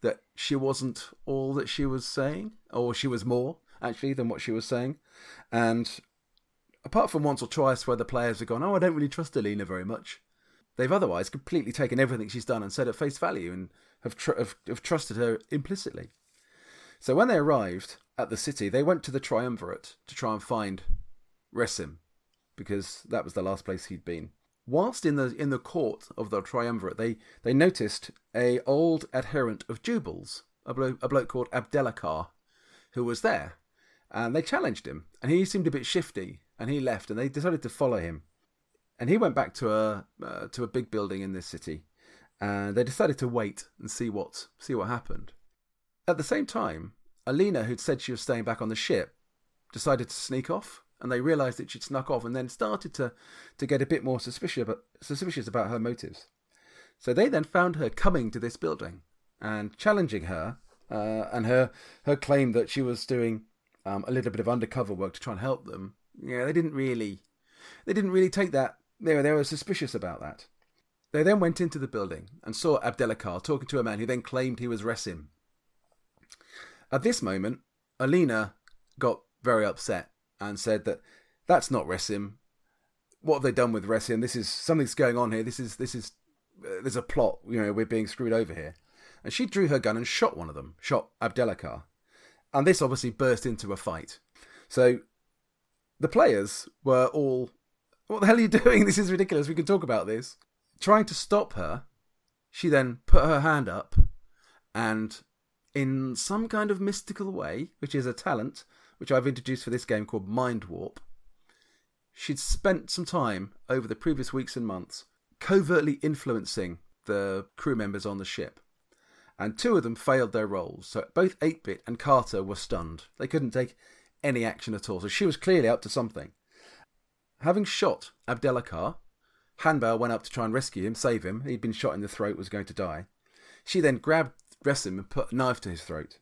that she wasn't all that she was saying, or she was more actually than what she was saying. And apart from once or twice where the players have gone, "Oh, I don't really trust Alina very much," they've otherwise completely taken everything she's done and said at face value and have, tr- have, have trusted her implicitly. So when they arrived at the city, they went to the Triumvirate to try and find Resim, because that was the last place he'd been. Whilst in the in the court of the Triumvirate, they, they noticed a old adherent of Jubal's, a, blo- a bloke called Abdelakar, who was there, and they challenged him, and he seemed a bit shifty, and he left, and they decided to follow him, and he went back to a uh, to a big building in this city, and they decided to wait and see what see what happened. At the same time, Alina, who'd said she was staying back on the ship, decided to sneak off and they realised that she'd snuck off and then started to, to get a bit more suspicious about, suspicious about her motives. So they then found her coming to this building and challenging her uh, and her her claim that she was doing um, a little bit of undercover work to try and help them. Yeah, they didn't really they didn't really take that. They were, they were suspicious about that. They then went into the building and saw Abdelakar talking to a man who then claimed he was Resim. At this moment, Alina got very upset and said that that's not Resim. What have they done with Resim? This is something's going on here. This is this is uh, there's a plot. You know, we're being screwed over here. And she drew her gun and shot one of them, shot Abdelakar. And this obviously burst into a fight. So the players were all, what the hell are you doing? This is ridiculous. We can talk about this. Trying to stop her, she then put her hand up and, in some kind of mystical way, which is a talent, which I've introduced for this game called Mind Warp, she'd spent some time over the previous weeks and months covertly influencing the crew members on the ship. And two of them failed their rolls, so both 8 Bit and Carter were stunned. They couldn't take any action at all, so she was clearly up to something. Having shot Abdelakar, Hanbal went up to try and rescue him, save him. He'd been shot in the throat, was going to die. She then grabbed Resim and put a knife to his throat.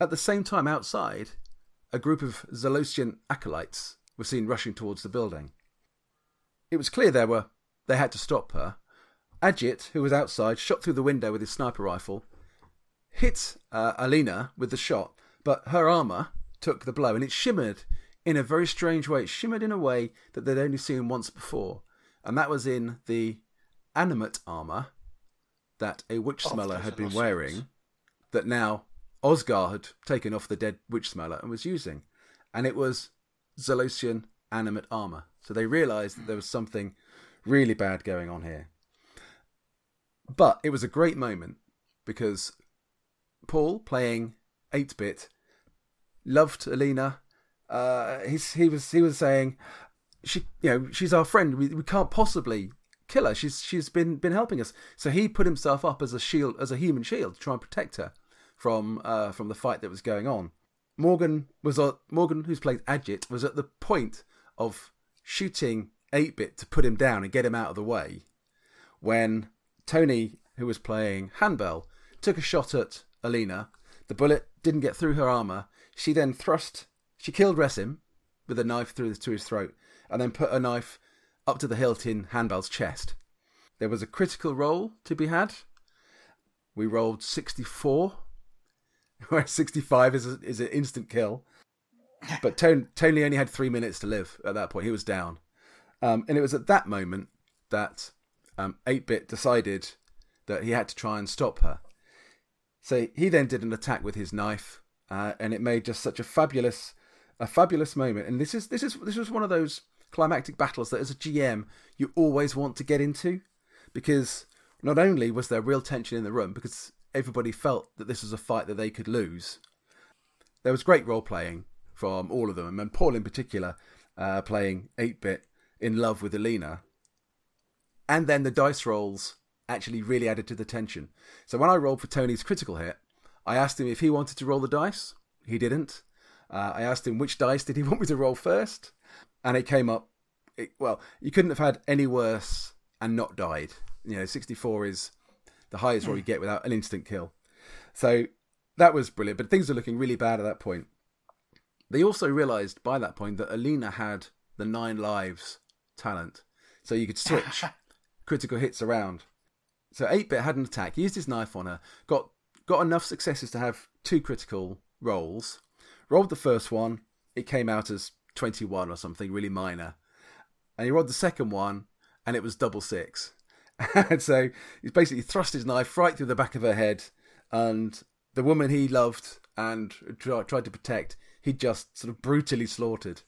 At the same time, outside, a group of Zalosian acolytes were seen rushing towards the building. It was clear they were they had to stop her. Ajit, who was outside, shot through the window with his sniper rifle, hit uh, Alina with the shot, but her armour took the blow and it shimmered in a very strange way. It shimmered in a way that they'd only seen once before, and that was in the animate armour that a witch smeller had been wearing, that now Osgar had taken off the dead witch smeller and was using. And it was Zalosian animate armor. So they realized that there was something really bad going on here. But it was a great moment because Paul, playing 8 bit, loved Alina. Uh, he's, he was he was saying, she you know she's our friend. We, we can't possibly kill her. She's she's been been helping us. So he put himself up as a shield, as a human shield, to try and protect her from uh, from the fight that was going on. Morgan was uh, Morgan, who's played Ajit, was at the point of shooting 8 bit to put him down and get him out of the way when Tony, who was playing Hanbal, took a shot at Alina. The bullet didn't get through her armor. She then thrust, she killed Resim with a knife through to his throat, and then put a knife up to the hilt in Hanbal's chest. There was a critical roll to be had. We rolled 64, where 65 is, a, is an instant kill. But Tony, Tony only had three minutes to live at that point. He was down. Um, and it was at that moment that um, 8-Bit decided that he had to try and stop her. So he then did an attack with his knife, uh, and it made just such a fabulous, a fabulous moment. And this is this is this was one of those climactic battles that, as a GM, you always want to get into, because not only was there real tension in the room, because everybody felt that this was a fight that they could lose. There was great role playing from all of them, and Paul in particular, uh, playing 8 bit in love with Alina. And then the dice rolls actually really added to the tension. So when I rolled for Tony's critical hit, I asked him if he wanted to roll the dice. He didn't. Uh, I asked him which dice did he want me to roll first, and it came up. It, well, you couldn't have had any worse and not died. You know, 64 is the highest roll you get without an instant kill. So that was brilliant. But things were looking really bad at that point. They also realised by that point that Alina had the nine lives talent, so you could switch critical hits around. So 8-Bit had an attack, used his knife on her, got got enough successes to have two critical rolls, rolled the first one, it came out as 21 or something really minor. And he rolled the second one, and it was double six. and so he basically thrust his knife right through the back of her head, and the woman he loved and tried to protect, he just sort of brutally slaughtered.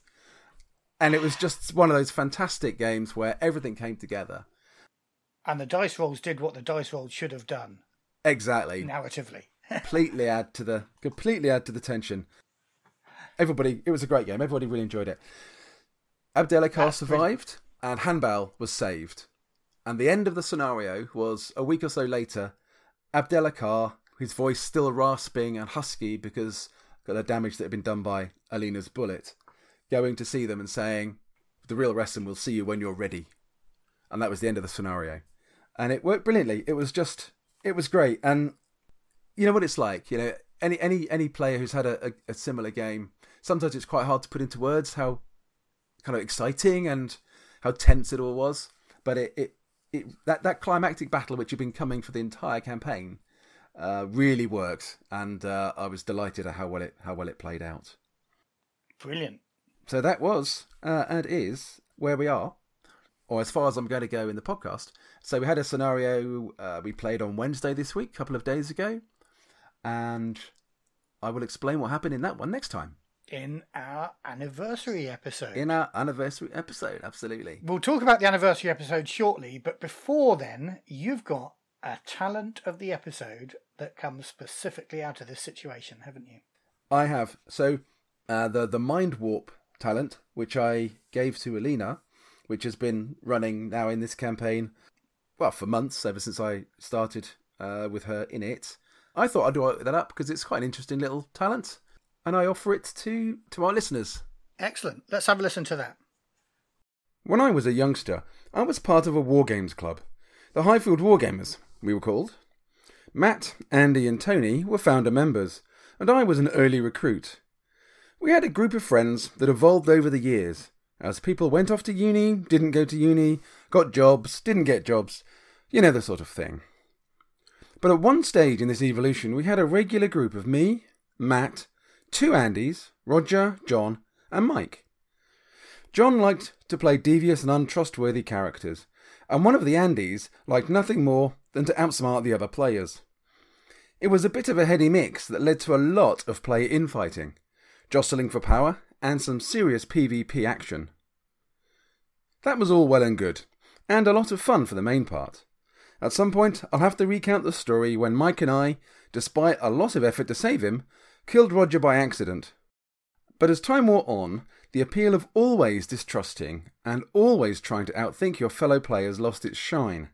And it was just one of those fantastic games where everything came together. And the dice rolls did what the dice rolls should have done. Exactly. Narratively. completely add to the completely add to the tension. Everybody, it was a great game. Everybody really enjoyed it. Abdelakar survived, and Hanbal was saved. And the end of the scenario was a week or so later. Abdelakar, his voice still rasping and husky because of the damage that had been done by Alina's bullet, going to see them and saying, "The real Resim will see you when you're ready." And that was the end of the scenario and it worked brilliantly. It was just, it was great, and you know what it's like. You know, any any any player who's had a, a, a similar game, sometimes it's quite hard to put into words how kind of exciting and how tense it all was. But it, it, it that that climactic battle which had been coming for the entire campaign uh, really worked, and uh, I was delighted at how well it how well it played out. Brilliant. So that was uh, and is where we are or as far as I'm going to go in the podcast. So we had a scenario uh, we played on Wednesday this week, a couple of days ago, and I will explain what happened in that one next time. In our anniversary episode. In our anniversary episode, absolutely. We'll talk about the anniversary episode shortly, but before then, you've got a talent of the episode that comes specifically out of this situation, haven't you? I have. So uh, the the mind warp talent, which I gave to Alina, which has been running now in this campaign, well, for months, ever since I started uh, with her in it. I thought I'd do that up because it's quite an interesting little talent, and I offer it to, to our listeners. Excellent. Let's have a listen to that. When I was a youngster, I was part of a war games club. The Highfield Wargamers, we were called. Matt, Andy, and Tony were founder members, and I was an early recruit. We had a group of friends that evolved over the years, as people went off to uni, didn't go to uni, got jobs, didn't get jobs, you know the sort of thing. But at one stage in this evolution, we had a regular group of me, Matt, two Andys, Roger, John, and Mike. John liked to play devious and untrustworthy characters, and one of the Andys liked nothing more than to outsmart the other players. It was a bit of a heady mix that led to a lot of player infighting, jostling for power, and some serious PvP action. That was all well and good, and a lot of fun for the main part. At some point, I'll have to recount the story when Mike and I, despite a lot of effort to save him, killed Roger by accident. But as time wore on, the appeal of always distrusting and always trying to outthink your fellow players lost its shine,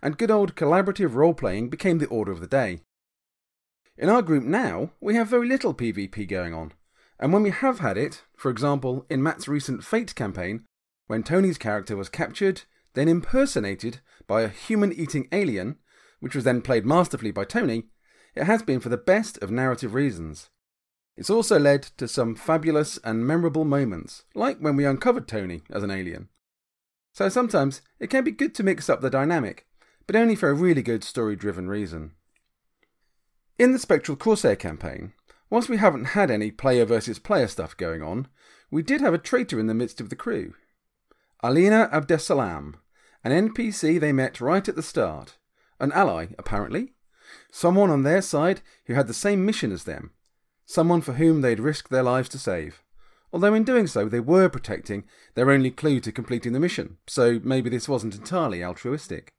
and good old collaborative role playing became the order of the day. In our group now, we have very little PvP going on, and when we have had it, for example, in Matt's recent Fate campaign, when Tony's character was captured, then impersonated by a human eating alien, which was then played masterfully by Tony, it has been for the best of narrative reasons. It's also led to some fabulous and memorable moments, like when we uncovered Tony as an alien. So sometimes it can be good to mix up the dynamic, but only for a really good story driven reason. In the Spectral Corsair campaign, whilst we haven't had any player versus player stuff going on, we did have a traitor in the midst of the crew. Alina Abdesalam, an NPC they met right at the start, an ally, apparently, someone on their side who had the same mission as them, someone for whom they'd risked their lives to save. Although in doing so, they were protecting their only clue to completing the mission, so maybe this wasn't entirely altruistic.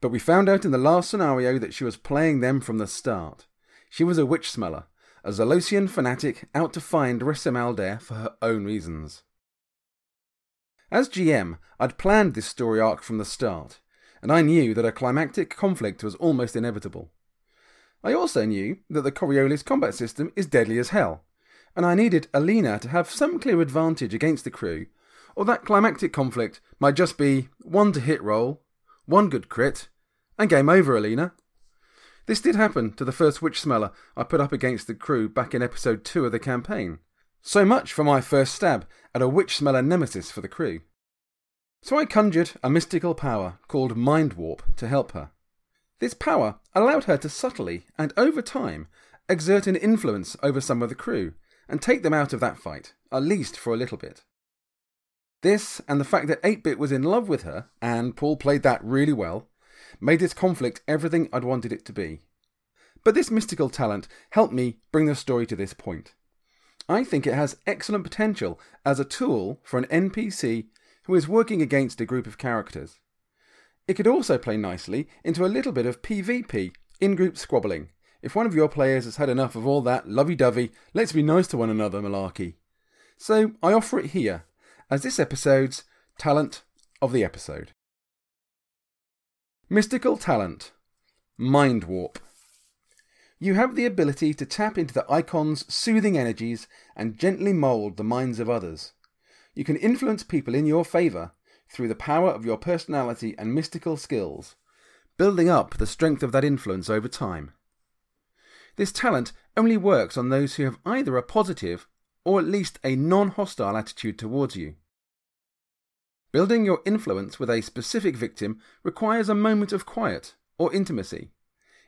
But we found out in the last scenario that she was playing them from the start. She was a witch smeller, a Zalosian fanatic out to find Rissim Aldair for her own reasons. As GM, I'd planned this story arc from the start, and I knew that a climactic conflict was almost inevitable. I also knew that the Coriolis combat system is deadly as hell, and I needed Alina to have some clear advantage against the crew, or that climactic conflict might just be one to hit roll, one good crit, and game over, Alina. This did happen to the first witch smeller I put up against the crew back in episode 2 of the campaign. So much for my first stab at a witch smeller nemesis for the crew. So I conjured a mystical power called Mind Warp to help her. This power allowed her to subtly and over time exert an influence over some of the crew and take them out of that fight, at least for a little bit. This, and the fact that 8 Bit was in love with her, and Paul played that really well, made this conflict everything I'd wanted it to be. But this mystical talent helped me bring the story to this point. I think it has excellent potential as a tool for an NPC who is working against a group of characters. It could also play nicely into a little bit of PvP, in group squabbling, if one of your players has had enough of all that lovey dovey, let's be nice to one another malarkey. So I offer it here, as this episode's talent of the episode. Mystical talent Mind Warp. You have the ability to tap into the icon's soothing energies and gently mould the minds of others. You can influence people in your favour through the power of your personality and mystical skills, building up the strength of that influence over time. This talent only works on those who have either a positive or at least a non hostile attitude towards you. Building your influence with a specific victim requires a moment of quiet or intimacy.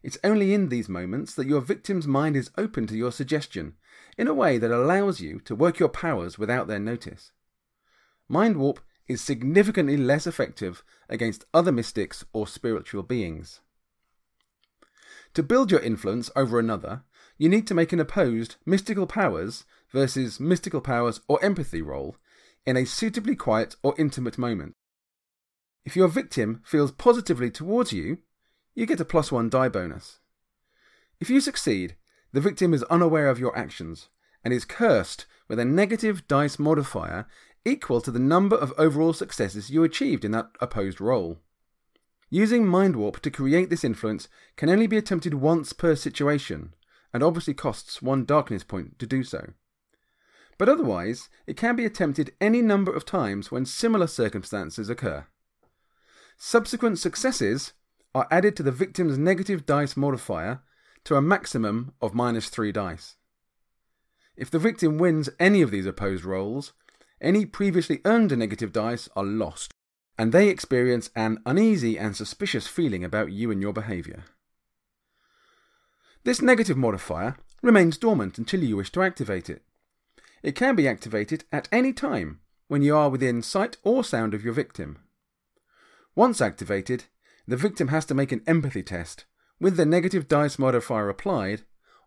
It's only in these moments that your victim's mind is open to your suggestion in a way that allows you to work your powers without their notice. Mind warp is significantly less effective against other mystics or spiritual beings. To build your influence over another, you need to make an opposed mystical powers versus mystical powers or empathy roll in a suitably quiet or intimate moment. If your victim feels positively towards you, you get a plus one die bonus. If you succeed, the victim is unaware of your actions and is cursed with a negative dice modifier equal to the number of overall successes you achieved in that opposed roll. Using Mind Warp to create this influence can only be attempted once per situation, and obviously costs one darkness point to do so. But otherwise, it can be attempted any number of times when similar circumstances occur. Subsequent successes are added to the victim's negative dice modifier to a maximum of minus 3 dice. If the victim wins any of these opposed rolls, any previously earned negative dice are lost, and they experience an uneasy and suspicious feeling about you and your behaviour. This negative modifier remains dormant until you wish to activate it. It can be activated at any time when you are within sight or sound of your victim. Once activated, the victim has to make an empathy test, with the negative dice modifier applied,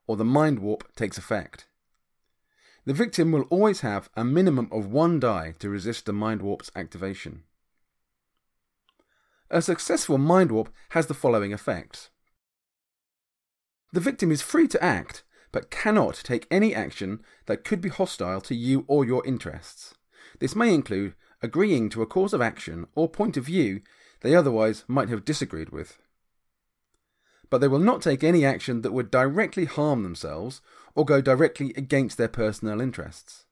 or the mind warp takes effect. The victim will always have a minimum of one die to resist the mind warp's activation. A successful mind warp has the following effects. The victim is free to act, but cannot take any action that could be hostile to you or your interests. This may include agreeing to a course of action or point of view they otherwise might have disagreed with. But they will not take any action that would directly harm themselves or go directly against their personal interests.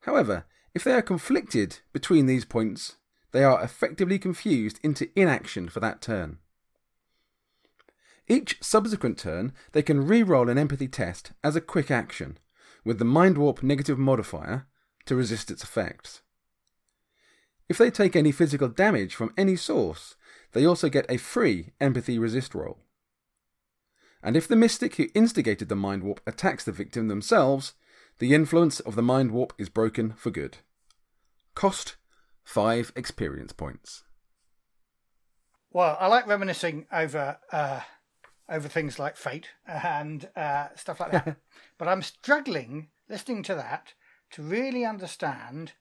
However, if they are conflicted between these points, they are effectively confused into inaction for that turn. Each subsequent turn, they can re-roll an empathy test as a quick action, with the Mind Warp negative modifier to resist its effects. If they take any physical damage from any source, they also get a free empathy resist roll. And if the mystic who instigated the mind warp attacks the victim themselves, the influence of the mind warp is broken for good. Cost 5 experience points. Well, I like reminiscing over uh, over things like fate and uh, stuff like that. but I'm struggling listening to that to really understand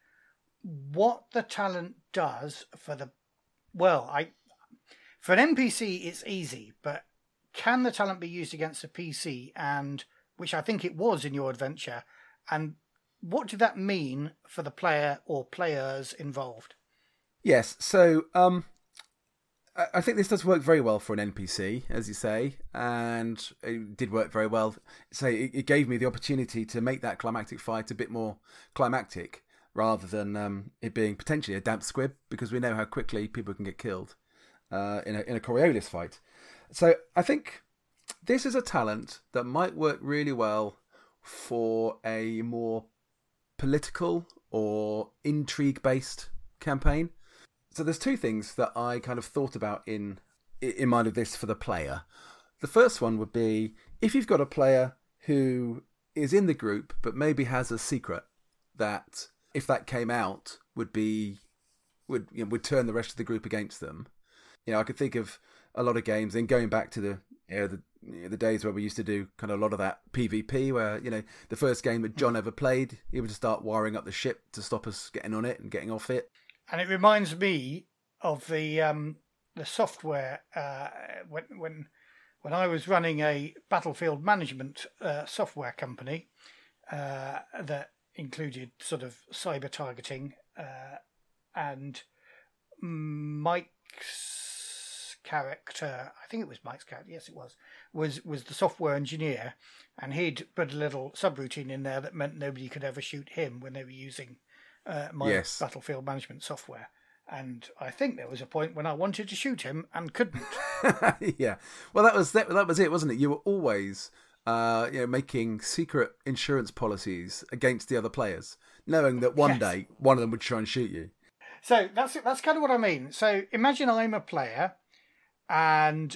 what the talent does for the well, I for an NPC it's easy, but can the talent be used against a PC and which I think it was in your adventure and what did that mean for the player or players involved? Yes, so um I think this does work very well for an NPC, as you say, and it did work very well. So it gave me the opportunity to make that climactic fight a bit more climactic rather than um, it being potentially a damp squib, because we know how quickly people can get killed uh, in a in a Coriolis fight. So I think this is a talent that might work really well for a more political or intrigue based campaign. So there's two things that I kind of thought about in in mind of this for the player. The first one would be if you've got a player who is in the group but maybe has a secret that if that came out, would be would you know, would turn the rest of the group against them. You know, I could think of a lot of games, and going back to the you know, the you know, the days where we used to do kind of a lot of that PvP, where you know the first game that John ever played, he would just start wiring up the ship to stop us getting on it and getting off it. And it reminds me of the um, the software uh, when when when I was running a battlefield management uh, software company uh, that included sort of cyber targeting uh, and Mike's character. I think it was Mike's character. Yes, it was. Was was the software engineer, and he'd put a little subroutine in there that meant nobody could ever shoot him when they were using uh, my yes. battlefield management software. And I think there was a point when I wanted to shoot him and couldn't. yeah, well, that was that, that was it, wasn't it? You were always uh, you know, making secret insurance policies against the other players, knowing that one yes. day one of them would try and shoot you. So that's that's kind of what I mean. So imagine I'm a player, and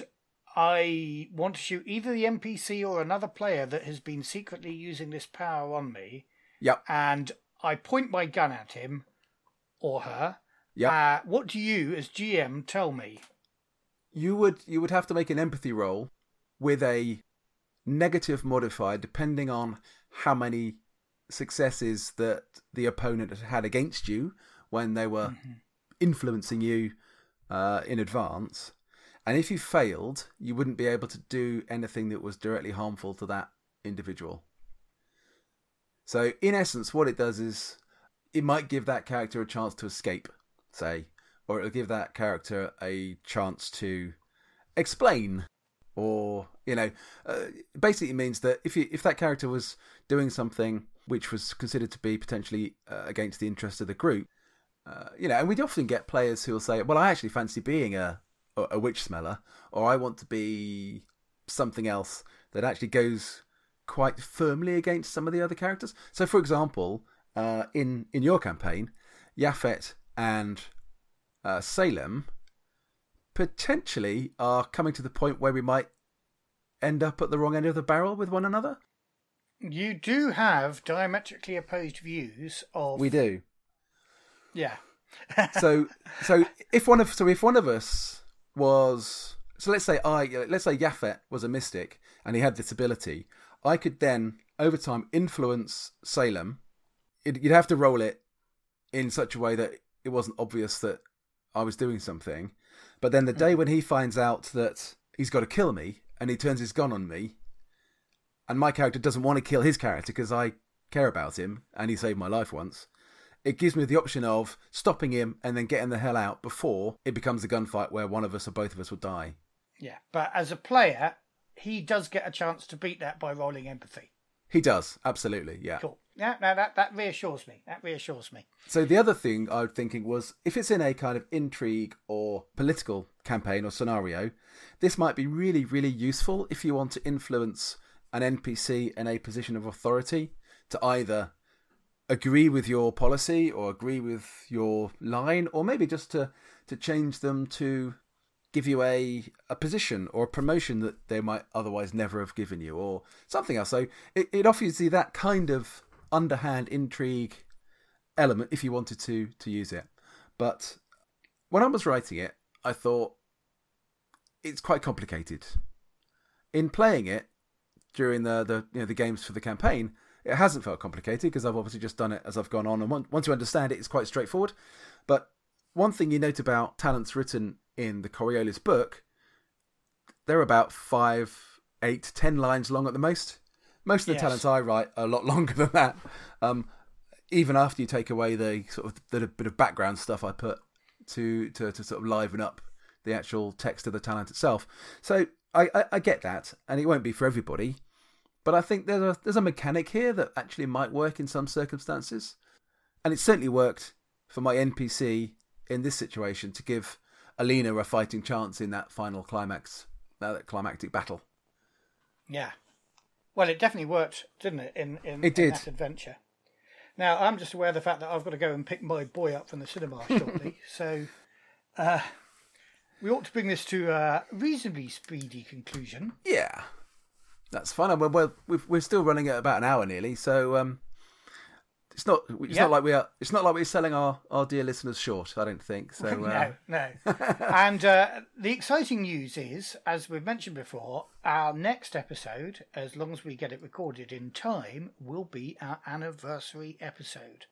I want to shoot either the NPC or another player that has been secretly using this power on me. Yep. And I point my gun at him or her. Yeah. Uh, what do you, as GM, tell me? You would you would have to make an empathy roll with a negative modifier depending on how many successes that the opponent had had against you when they were mm-hmm. influencing you uh, in advance. And if you failed, you wouldn't be able to do anything that was directly harmful to that individual. So, in essence, what it does is it might give that character a chance to escape, say, or it'll give that character a chance to explain or you know, uh, basically means that if you, if that character was doing something which was considered to be potentially uh, against the interest of the group, uh, you know, and we'd often get players who will say, "Well, I actually fancy being a a witch smeller, or I want to be something else that actually goes quite firmly against some of the other characters." So, for example, uh, in in your campaign, Yafet and uh, Salem potentially are coming to the point where we might end up at the wrong end of the barrel with one another? You do have diametrically opposed views of. We do. Yeah. so, so if one of so if one of us was so let's say I let's say Yaphet was a mystic and he had this ability. I could then over time influence Salem. It, you'd have to roll it in such a way that it wasn't obvious that I was doing something. But then the day mm. when he finds out that he's got to kill me and he turns his gun on me, and my character doesn't want to kill his character because I care about him and he saved my life once, it gives me the option of stopping him and then getting the hell out before it becomes a gunfight where one of us or both of us will die. Yeah, but as a player, he does get a chance to beat that by rolling empathy. He does, absolutely, yeah. Cool. Yeah, no, that, that reassures me. That reassures me. So the other thing I was thinking was if it's in a kind of intrigue or political campaign or scenario, this might be really, really useful if you want to influence an NPC in a position of authority to either agree with your policy or agree with your line, or maybe just to, to change them to give you a, a position or a promotion that they might otherwise never have given you or something else. So it, it offers you that kind of underhand intrigue element if you wanted to to use it. But when I was writing it, I thought it's quite complicated. In playing it during the the you know the games for the campaign, it hasn't felt complicated because I've obviously just done it as I've gone on, and once you understand it, it's quite straightforward. But one thing you note about talents written in the Coriolis book, they're about five, eight, ten lines long at the most. Most of the yes. talents I write are a lot longer than that. Um, even after you take away the sort of the bit of background stuff I put to to, to sort of liven up the actual text of the talent itself. So I, I, I get that, and it won't be for everybody. But I think there's a there's a mechanic here that actually might work in some circumstances, and it certainly worked for my NPC in this situation to give Alina a fighting chance in that final climax, that climactic battle. Yeah, well, it definitely worked, didn't it? In in, it did. in that adventure. Now I'm just aware of the fact that I've got to go and pick my boy up from the cinema shortly, so uh, we ought to bring this to a reasonably speedy conclusion. Yeah, that's fine. Well, we're still running at about an hour nearly, so um, it's not. It's not like we are. It's not like we're selling our, our dear listeners short. I don't think so. Uh... no, no. and uh, the exciting news is, as we've mentioned before, our next episode, as long as we get it recorded in time, will be our anniversary episode.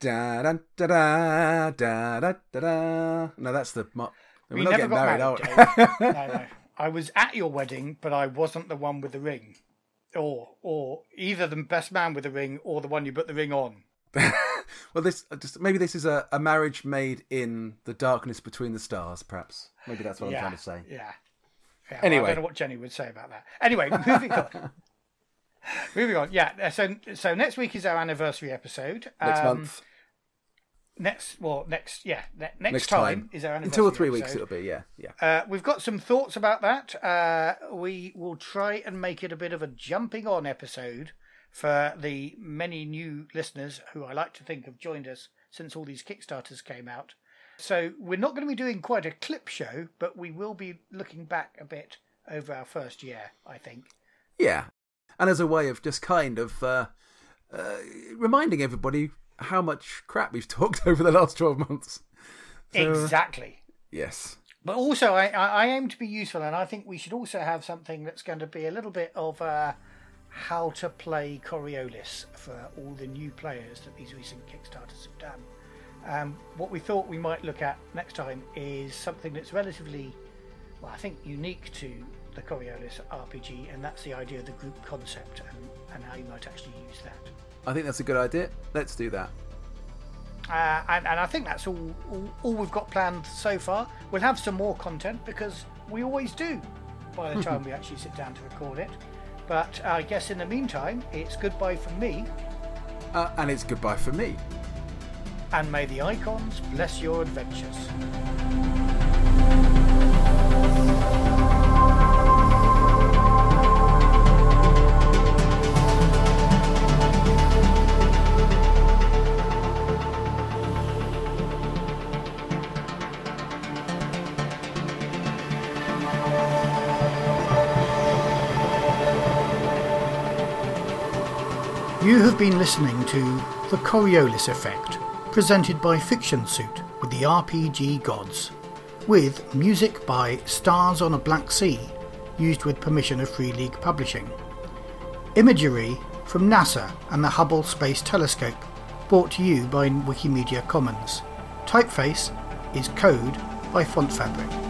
Da da da da da da da. No, that's the. We're we not getting married, married no, no. I was at your wedding, but I wasn't the one with the ring or or either the best man with the ring or the one you put the ring on. well, this uh, just maybe this is a, a marriage made in the darkness between the stars. Perhaps maybe that's what yeah, I'm trying to say. Yeah. yeah anyway, well, I don't know what Jenny would say about that. Anyway, moving on. moving on. Yeah. So so next week is our anniversary episode. Next um, month. Next, well, next, yeah, ne- next, next time, time, is our anniversary. In two or three episode. weeks, it'll be, yeah, yeah. Uh, we've got some thoughts about that. Uh, we will try and make it a bit of a jumping on episode for the many new listeners who I like to think have joined us since all these Kickstarters came out. So we're not going to be doing quite a clip show, but we will be looking back a bit over our first year, I think. Yeah, and as a way of just kind of uh, uh, reminding everybody how much crap we've talked over the last 12 months. So, exactly. Yes. But also, I, I aim to be useful, and I think we should also have something that's going to be a little bit of uh, how to play Coriolis for all the new players that these recent Kickstarters have done. Um, what we thought we might look at next time is something that's relatively, well, I think unique to the Coriolis RPG, and that's the idea of the group concept and, and how you might actually use that. I think that's a good idea. Let's do that. Uh, and, and, I think that's all, all, all we've got planned so far. We'll have some more content because we always do by the time we actually sit down to record it. But I guess in the meantime, it's goodbye from me. Uh, and it's goodbye from me. And may the icons bless your adventures. You have been listening to The Coriolis Effect, presented by Fiction Suit with the RPG Gods. with music by Stars on a Black Sea, used with permission of Free League Publishing. Imagery from NASA and the Hubble Space Telescope, brought to you by Wikimedia Commons. Typeface is Code by Font Fabric.